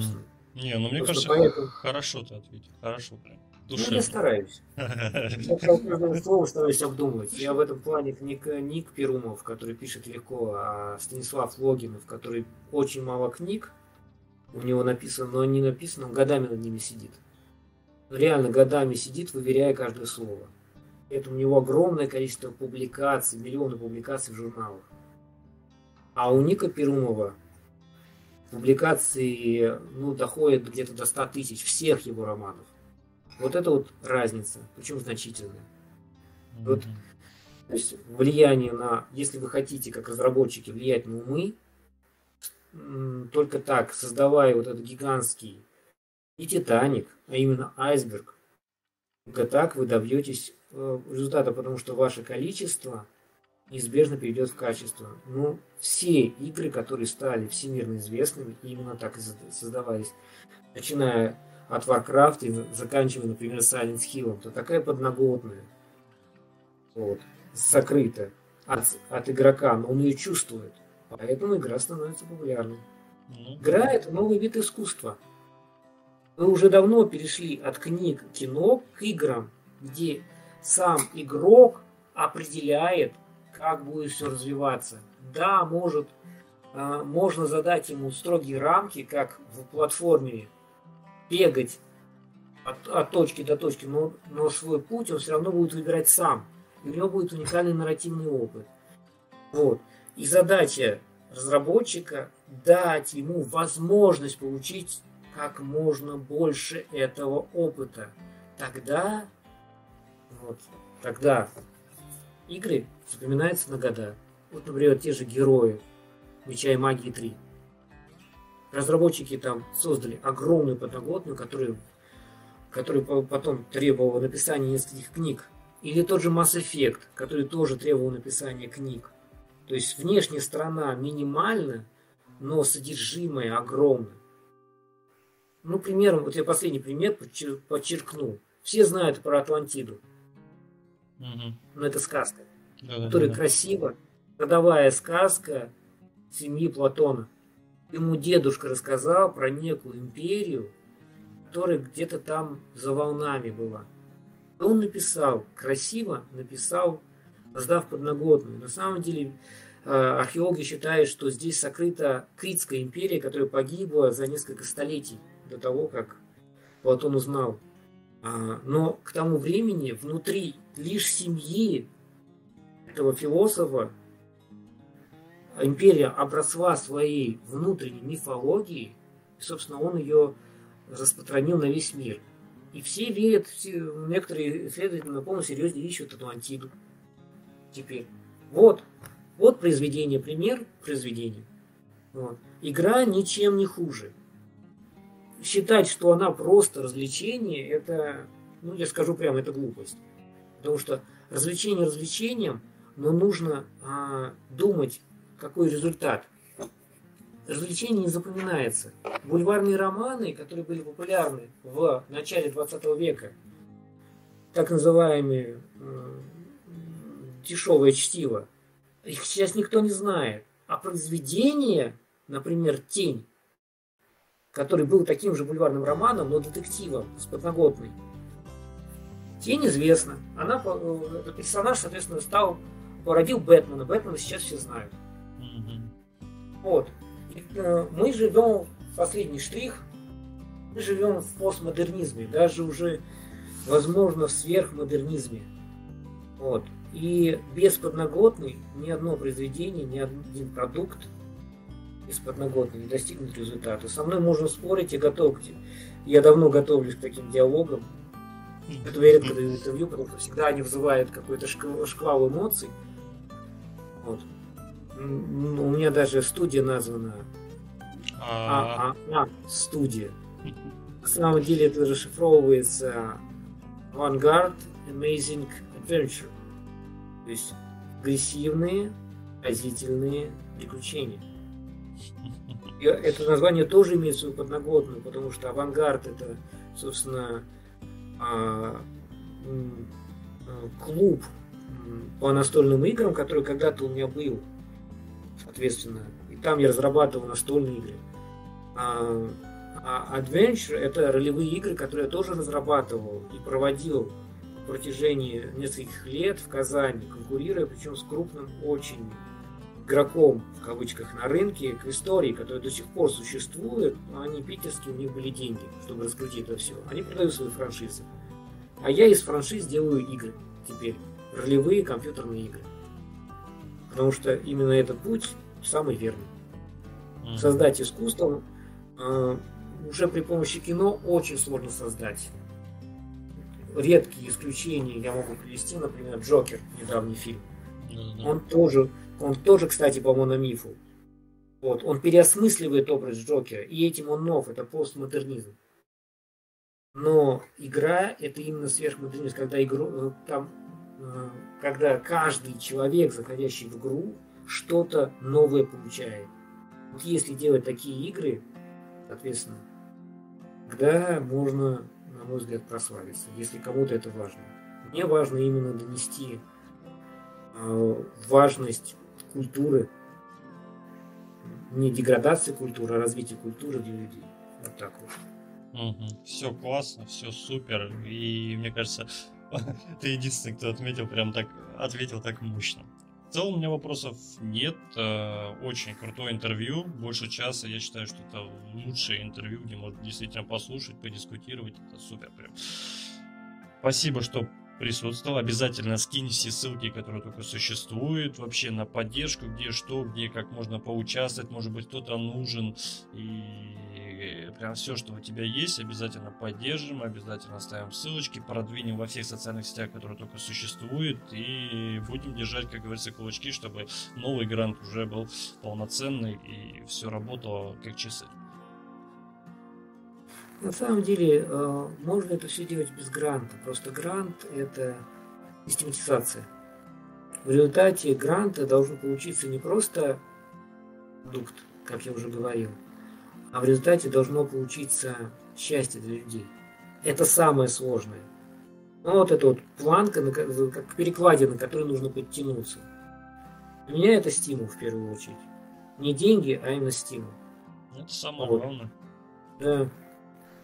Не, ну мне Просто кажется, поэтому... хорошо ты ответил. Хорошо прям. Душевно. Ну, я стараюсь. Я каждое слово стараюсь обдумывать. Я в этом плане книг Ник Перумов, который пишет легко, а Станислав Логинов, который очень мало книг, у него написано, но не написано, он годами над ними сидит. Реально годами сидит, выверяя каждое слово. Это у него огромное количество публикаций, миллионы публикаций в журналах. А у Ника Перумова публикации ну, доходят где-то до 100 тысяч всех его романов. Вот это вот разница, причем значительная. Mm-hmm. Вот, то есть влияние на, если вы хотите, как разработчики, влиять на умы, только так, создавая вот этот гигантский и Титаник, а именно айсберг, только так вы добьетесь э, результата, потому что ваше количество неизбежно перейдет в качество. Ну, все игры, которые стали всемирно известными, именно так и создавались, начиная от Warcraft и заканчивая, например, Silent Hill, то такая подноготная, вот, сокрытая от, от игрока, но он ее чувствует. Поэтому игра становится популярной. Ну, игра это новый вид искусства. Мы уже давно перешли от книг кино к играм, где сам игрок определяет, как будет все развиваться. Да, может, а, можно задать ему строгие рамки, как в платформе, бегать от, от точки до точки, но, но свой путь он все равно будет выбирать сам. И у него будет уникальный нарративный опыт. Вот. И задача разработчика дать ему возможность получить как можно больше этого опыта. Тогда, вот, тогда игры запоминаются на года. Вот, например, те же герои Меча и Магии 3. Разработчики там создали огромную подноготную, которая, которая потом требовала написания нескольких книг. Или тот же Mass Effect, который тоже требовал написания книг. То есть внешняя сторона минимальна, но содержимое огромно. Ну, примером, вот я последний пример подчеркну. Все знают про Атлантиду. Угу. Но это сказка, да, которая да, да. красиво, родовая сказка семьи Платона. Ему дедушка рассказал про некую империю, которая где-то там за волнами была. Он написал, красиво написал, сдав подноготную. На самом деле э, археологи считают, что здесь сокрыта Критская империя, которая погибла за несколько столетий до того, как Платон узнал. А, но к тому времени внутри лишь семьи этого философа империя обросла своей внутренней мифологией, и, собственно, он ее распространил на весь мир. И все верят, все, некоторые исследователи на полном серьезе ищут Атлантиду. Теперь. Вот, вот произведение, пример произведения. Вот. Игра ничем не хуже. Считать, что она просто развлечение, это, ну, я скажу прямо, это глупость. Потому что развлечение развлечением, но нужно а, думать, какой результат развлечение не запоминается. Бульварные романы, которые были популярны в начале 20 века, так называемые э, дешевое чтиво, их сейчас никто не знает. А произведение, например, «Тень», который был таким же бульварным романом, но детективом с подноготной, Тень известна. Она, э, персонаж, соответственно, стал, породил Бэтмена. Бэтмена сейчас все знают. Вот. Э, мы живем, последний штрих, мы живем в постмодернизме, даже уже, возможно, в сверхмодернизме. Вот. И без подноготной ни одно произведение, ни один продукт без подноготной не достигнет результата. Со мной можно спорить, я готов. Я давно готовлюсь к таким диалогам. Это я редко даю интервью, потому что всегда они вызывают какой-то шквал эмоций. Вот. У меня даже студия названа а, а, а, студия. На самом деле это расшифровывается Vanguard Amazing Adventure. То есть агрессивные, разительные приключения. И это название тоже имеет свою подноготную, потому что авангард это, собственно, а, клуб по настольным играм, который когда-то у меня был, соответственно. И там я разрабатывал настольные игры. А, а Adventure это ролевые игры, которые я тоже разрабатывал и проводил в протяжении нескольких лет в Казани, конкурируя причем с крупным очень игроком, в кавычках, на рынке, к истории, который до сих пор существует, но они питерские, у них были деньги, чтобы раскрутить это все. Они продают свои франшизы. А я из франшиз делаю игры теперь, ролевые компьютерные игры. Потому что именно этот путь самый верный. Создать искусство а, уже при помощи кино очень сложно создать. Редкие исключения я могу привести, например, Джокер, недавний фильм. Mm-hmm. Он тоже, он тоже, кстати, по мономифу. Вот, он переосмысливает образ Джокера, и этим он нов, это постмодернизм. Но игра это именно сверхмодернизм, когда игру, э, там, э, когда каждый человек, заходящий в игру, что-то новое получает. Вот если делать такие игры, соответственно, тогда можно, на мой взгляд, прославиться, если кому-то это важно. Мне важно именно донести э, важность культуры, не деградации культуры, а развития культуры для людей. Вот так вот. Угу. Все классно, все супер. И мне кажется, ты единственный, кто отметил прям так, ответил так мощно целом у меня вопросов нет. Э, очень крутое интервью, больше часа. Я считаю, что это лучшее интервью, где можно действительно послушать, подискутировать. Это супер прям. Спасибо, что присутствовал. Обязательно скинь все ссылки, которые только существуют, вообще на поддержку, где что, где как можно поучаствовать, может быть кто-то нужен. И прям все, что у тебя есть, обязательно поддержим, обязательно ставим ссылочки, продвинем во всех социальных сетях, которые только существуют, и будем держать, как говорится, кулачки, чтобы новый грант уже был полноценный и все работало как часы. На самом деле, э, можно это все делать без гранта. Просто грант – это систематизация. В результате гранта должен получиться не просто продукт, как я уже говорил, а в результате должно получиться счастье для людей. Это самое сложное. Ну, вот эта вот планка, как перекладина, на которой нужно подтянуться. Для меня это стимул в первую очередь. Не деньги, а именно стимул. Это самое вот. главное. Да.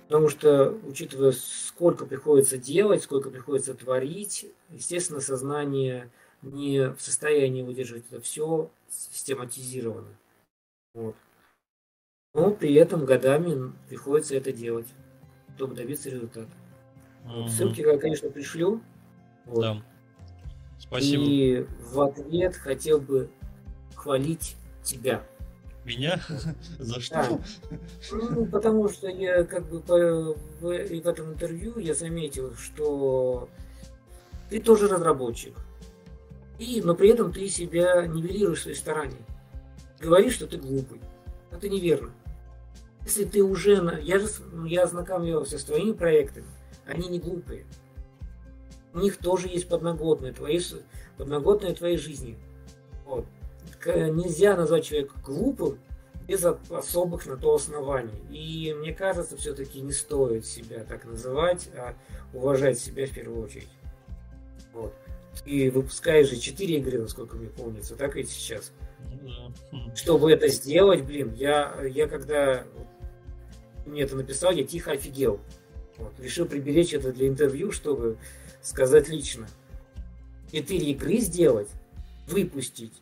Потому что, учитывая, сколько приходится делать, сколько приходится творить, естественно, сознание не в состоянии выдержать это все систематизировано. Вот. Но при этом годами приходится это делать, чтобы добиться результата. Угу. Ссылки я, конечно, пришлю. Вот. Да. Спасибо. И в ответ хотел бы хвалить тебя. Меня? За что? Ну, потому что я как бы по, в, в этом интервью я заметил, что ты тоже разработчик. И, но при этом ты себя нивелируешь в своей стороне. Говоришь, что ты глупый. Это неверно. Если ты уже... Я, же, я ознакомился с твоими проектами. Они не глупые. У них тоже есть подноготные, твои, подноготные твоей жизни. Вот. Нельзя назвать человека глупым без особых на то оснований. И мне кажется, все-таки не стоит себя так называть, а уважать себя в первую очередь. Вот. И выпускаешь же 4 игры, насколько мне помнится, так и сейчас. Ну Чтобы это сделать, блин, я, я когда мне это написал, я тихо офигел. Вот. Решил приберечь это для интервью, чтобы сказать лично. Четыре игры сделать, выпустить,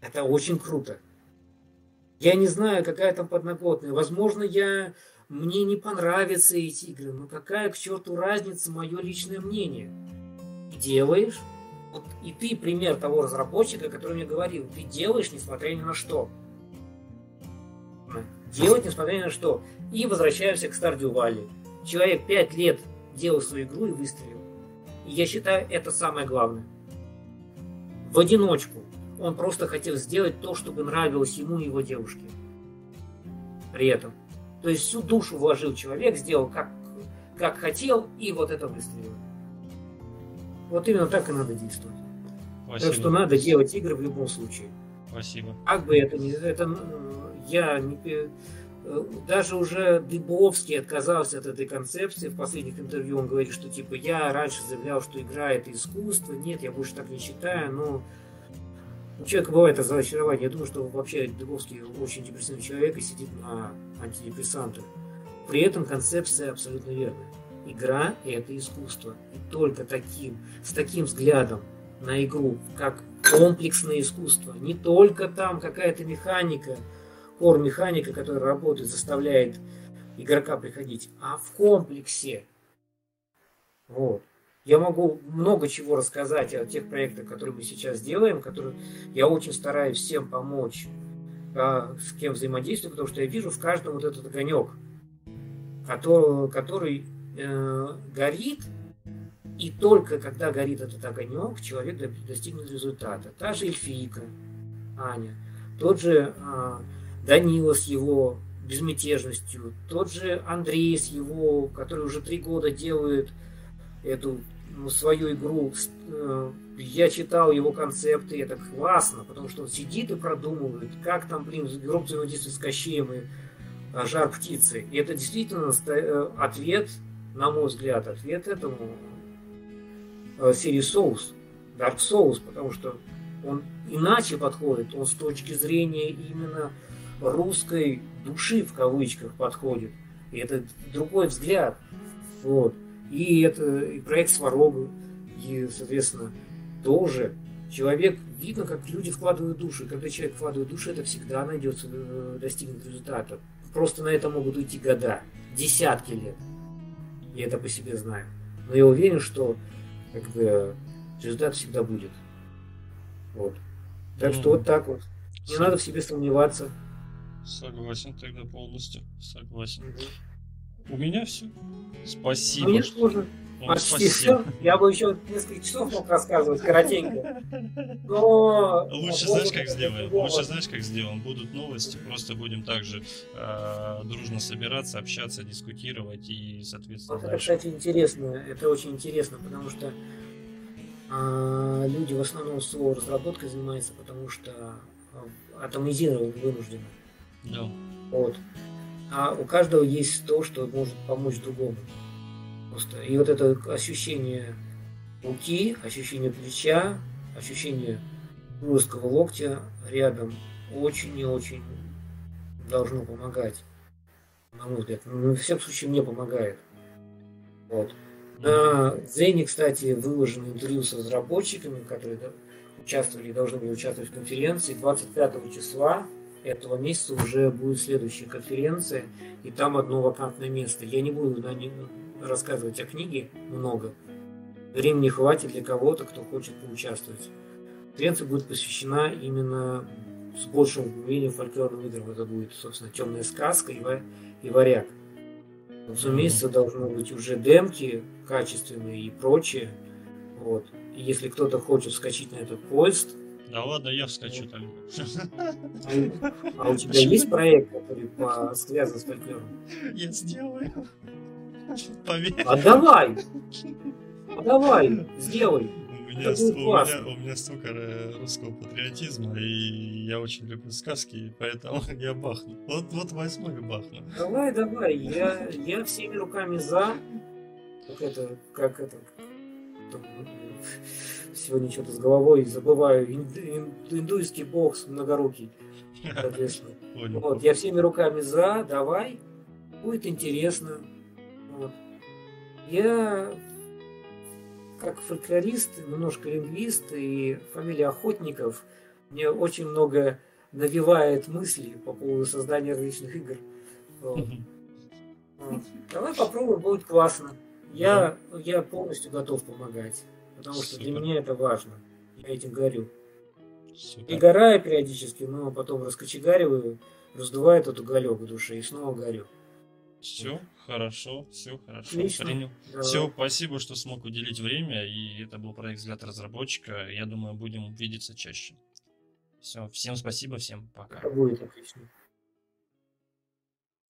это очень круто. Я не знаю, какая там подноготная. Возможно, я мне не понравятся эти игры, но какая к черту разница, мое личное мнение. Делаешь, вот и ты пример того разработчика, который мне говорил, ты делаешь, несмотря ни на что. Делать, несмотря ни на что. И возвращаемся к Stardew Valley. Человек пять лет делал свою игру и выстрелил. И я считаю, это самое главное. В одиночку. Он просто хотел сделать то, чтобы нравилось ему и его девушке. При этом. То есть всю душу вложил человек, сделал как, как хотел, и вот это выстрелил. Вот именно так и надо действовать. Спасибо. Так что надо делать игры в любом случае. Спасибо. Как бы это ни... Это, я не, даже уже Дыбовский отказался от этой концепции. В последних интервью он говорит, что типа я раньше заявлял, что игра это искусство. Нет, я больше так не считаю, но у человека бывает разочарование. Я думаю, что вообще Дыбовский очень депрессивный человек и сидит на антидепрессантах. При этом концепция абсолютно верная. Игра – это искусство. И только таким, с таким взглядом на игру, как комплексное искусство. Не только там какая-то механика – core механика, которая работает, заставляет игрока приходить, а в комплексе. Вот. Я могу много чего рассказать о тех проектах, которые мы сейчас делаем, которые я очень стараюсь всем помочь, а, с кем взаимодействую, потому что я вижу в каждом вот этот огонек, который, который э, горит, и только когда горит этот огонек, человек достигнет результата. Та же эльфийка, Аня, тот же э, Данила с его безмятежностью, тот же Андрей с его, который уже три года делает эту ну, свою игру. Э, я читал его концепты, это классно, потому что он сидит и продумывает, как там, блин, игрок взаимодействует с Кощеем и а, жар птицы. И это действительно э, ответ, на мой взгляд, ответ этому э, серии Souls, Dark Souls, потому что он иначе подходит, он с точки зрения именно русской души в кавычках подходит. И это другой взгляд. Вот. И это и проект Сварога, и, соответственно, тоже человек, видно, как люди вкладывают душу. И когда человек вкладывает душу, это всегда найдется, э, достигнет результата. Просто на это могут уйти года, десятки лет. Я это по себе знаю. Но я уверен, что как бы, результат всегда будет. Вот. Так что вот так вот. Не надо в себе сомневаться. Согласен тогда полностью. Согласен. У меня все. Спасибо. Мне тоже. Почти все. Я бы еще несколько часов мог рассказывать коротенько. Но... Лучше знаешь, как сделаем? Лучше знаешь, как сделаем? Будут новости, просто будем также э, дружно собираться, общаться, дискутировать и, соответственно, вот Это, кстати, интересно. Это очень интересно, потому что э, люди в основном СО разработкой занимаются, потому что атомизированы вынуждены. Да. Вот. А у каждого есть то, что может помочь другому. Просто. И вот это ощущение руки, ощущение плеча, ощущение русского локтя рядом очень и очень должно помогать. на мой взгляд. Ну, во всяком случае, мне помогает. Вот. На Дзене, кстати, выложено интервью с разработчиками, которые участвовали и должны были участвовать в конференции. 25 числа этого месяца уже будет следующая конференция, и там одно вакантное место. Я не буду на не рассказывать о книге много. Времени хватит для кого-то, кто хочет поучаствовать. Конференция будет посвящена именно с большим углублением фольклорным играм. Это будет, собственно, темная сказка и, и варяг. В концу месяца должны быть уже демки качественные и прочее. Вот. И если кто-то хочет вскочить на этот поезд, да ладно, я вскочу там. А у тебя есть проект, который по... связан с фольклором? Я сделаю. Поверь. А давай! А давай, сделай. У меня, у, меня, у меня столько русского патриотизма, и я очень люблю сказки, поэтому я бахну. Вот, вот возьму и бахну. Давай, давай, я, я всеми руками за. Как это, как это, сегодня что-то с головой забываю. индуйский бог многорукий, соответственно. Вот, я всеми руками за, давай, будет интересно. Вот. Я как фольклорист, немножко лингвист и фамилия Охотников, мне очень много навевает мысли по поводу создания различных игр. Вот. Вот. Давай попробуем, будет классно. Я, я полностью готов помогать. Потому что для меня это важно. Я этим горю. Супер. И гораю периодически, но потом раскочегариваю, раздувает этот уголек в душе и снова горю. Все, хорошо, все хорошо. Отлично. Принял. Все, спасибо, что смог уделить время. И это был проект взгляд разработчика. Я думаю, будем видеться чаще. Все, всем спасибо, всем пока. Это будет отлично.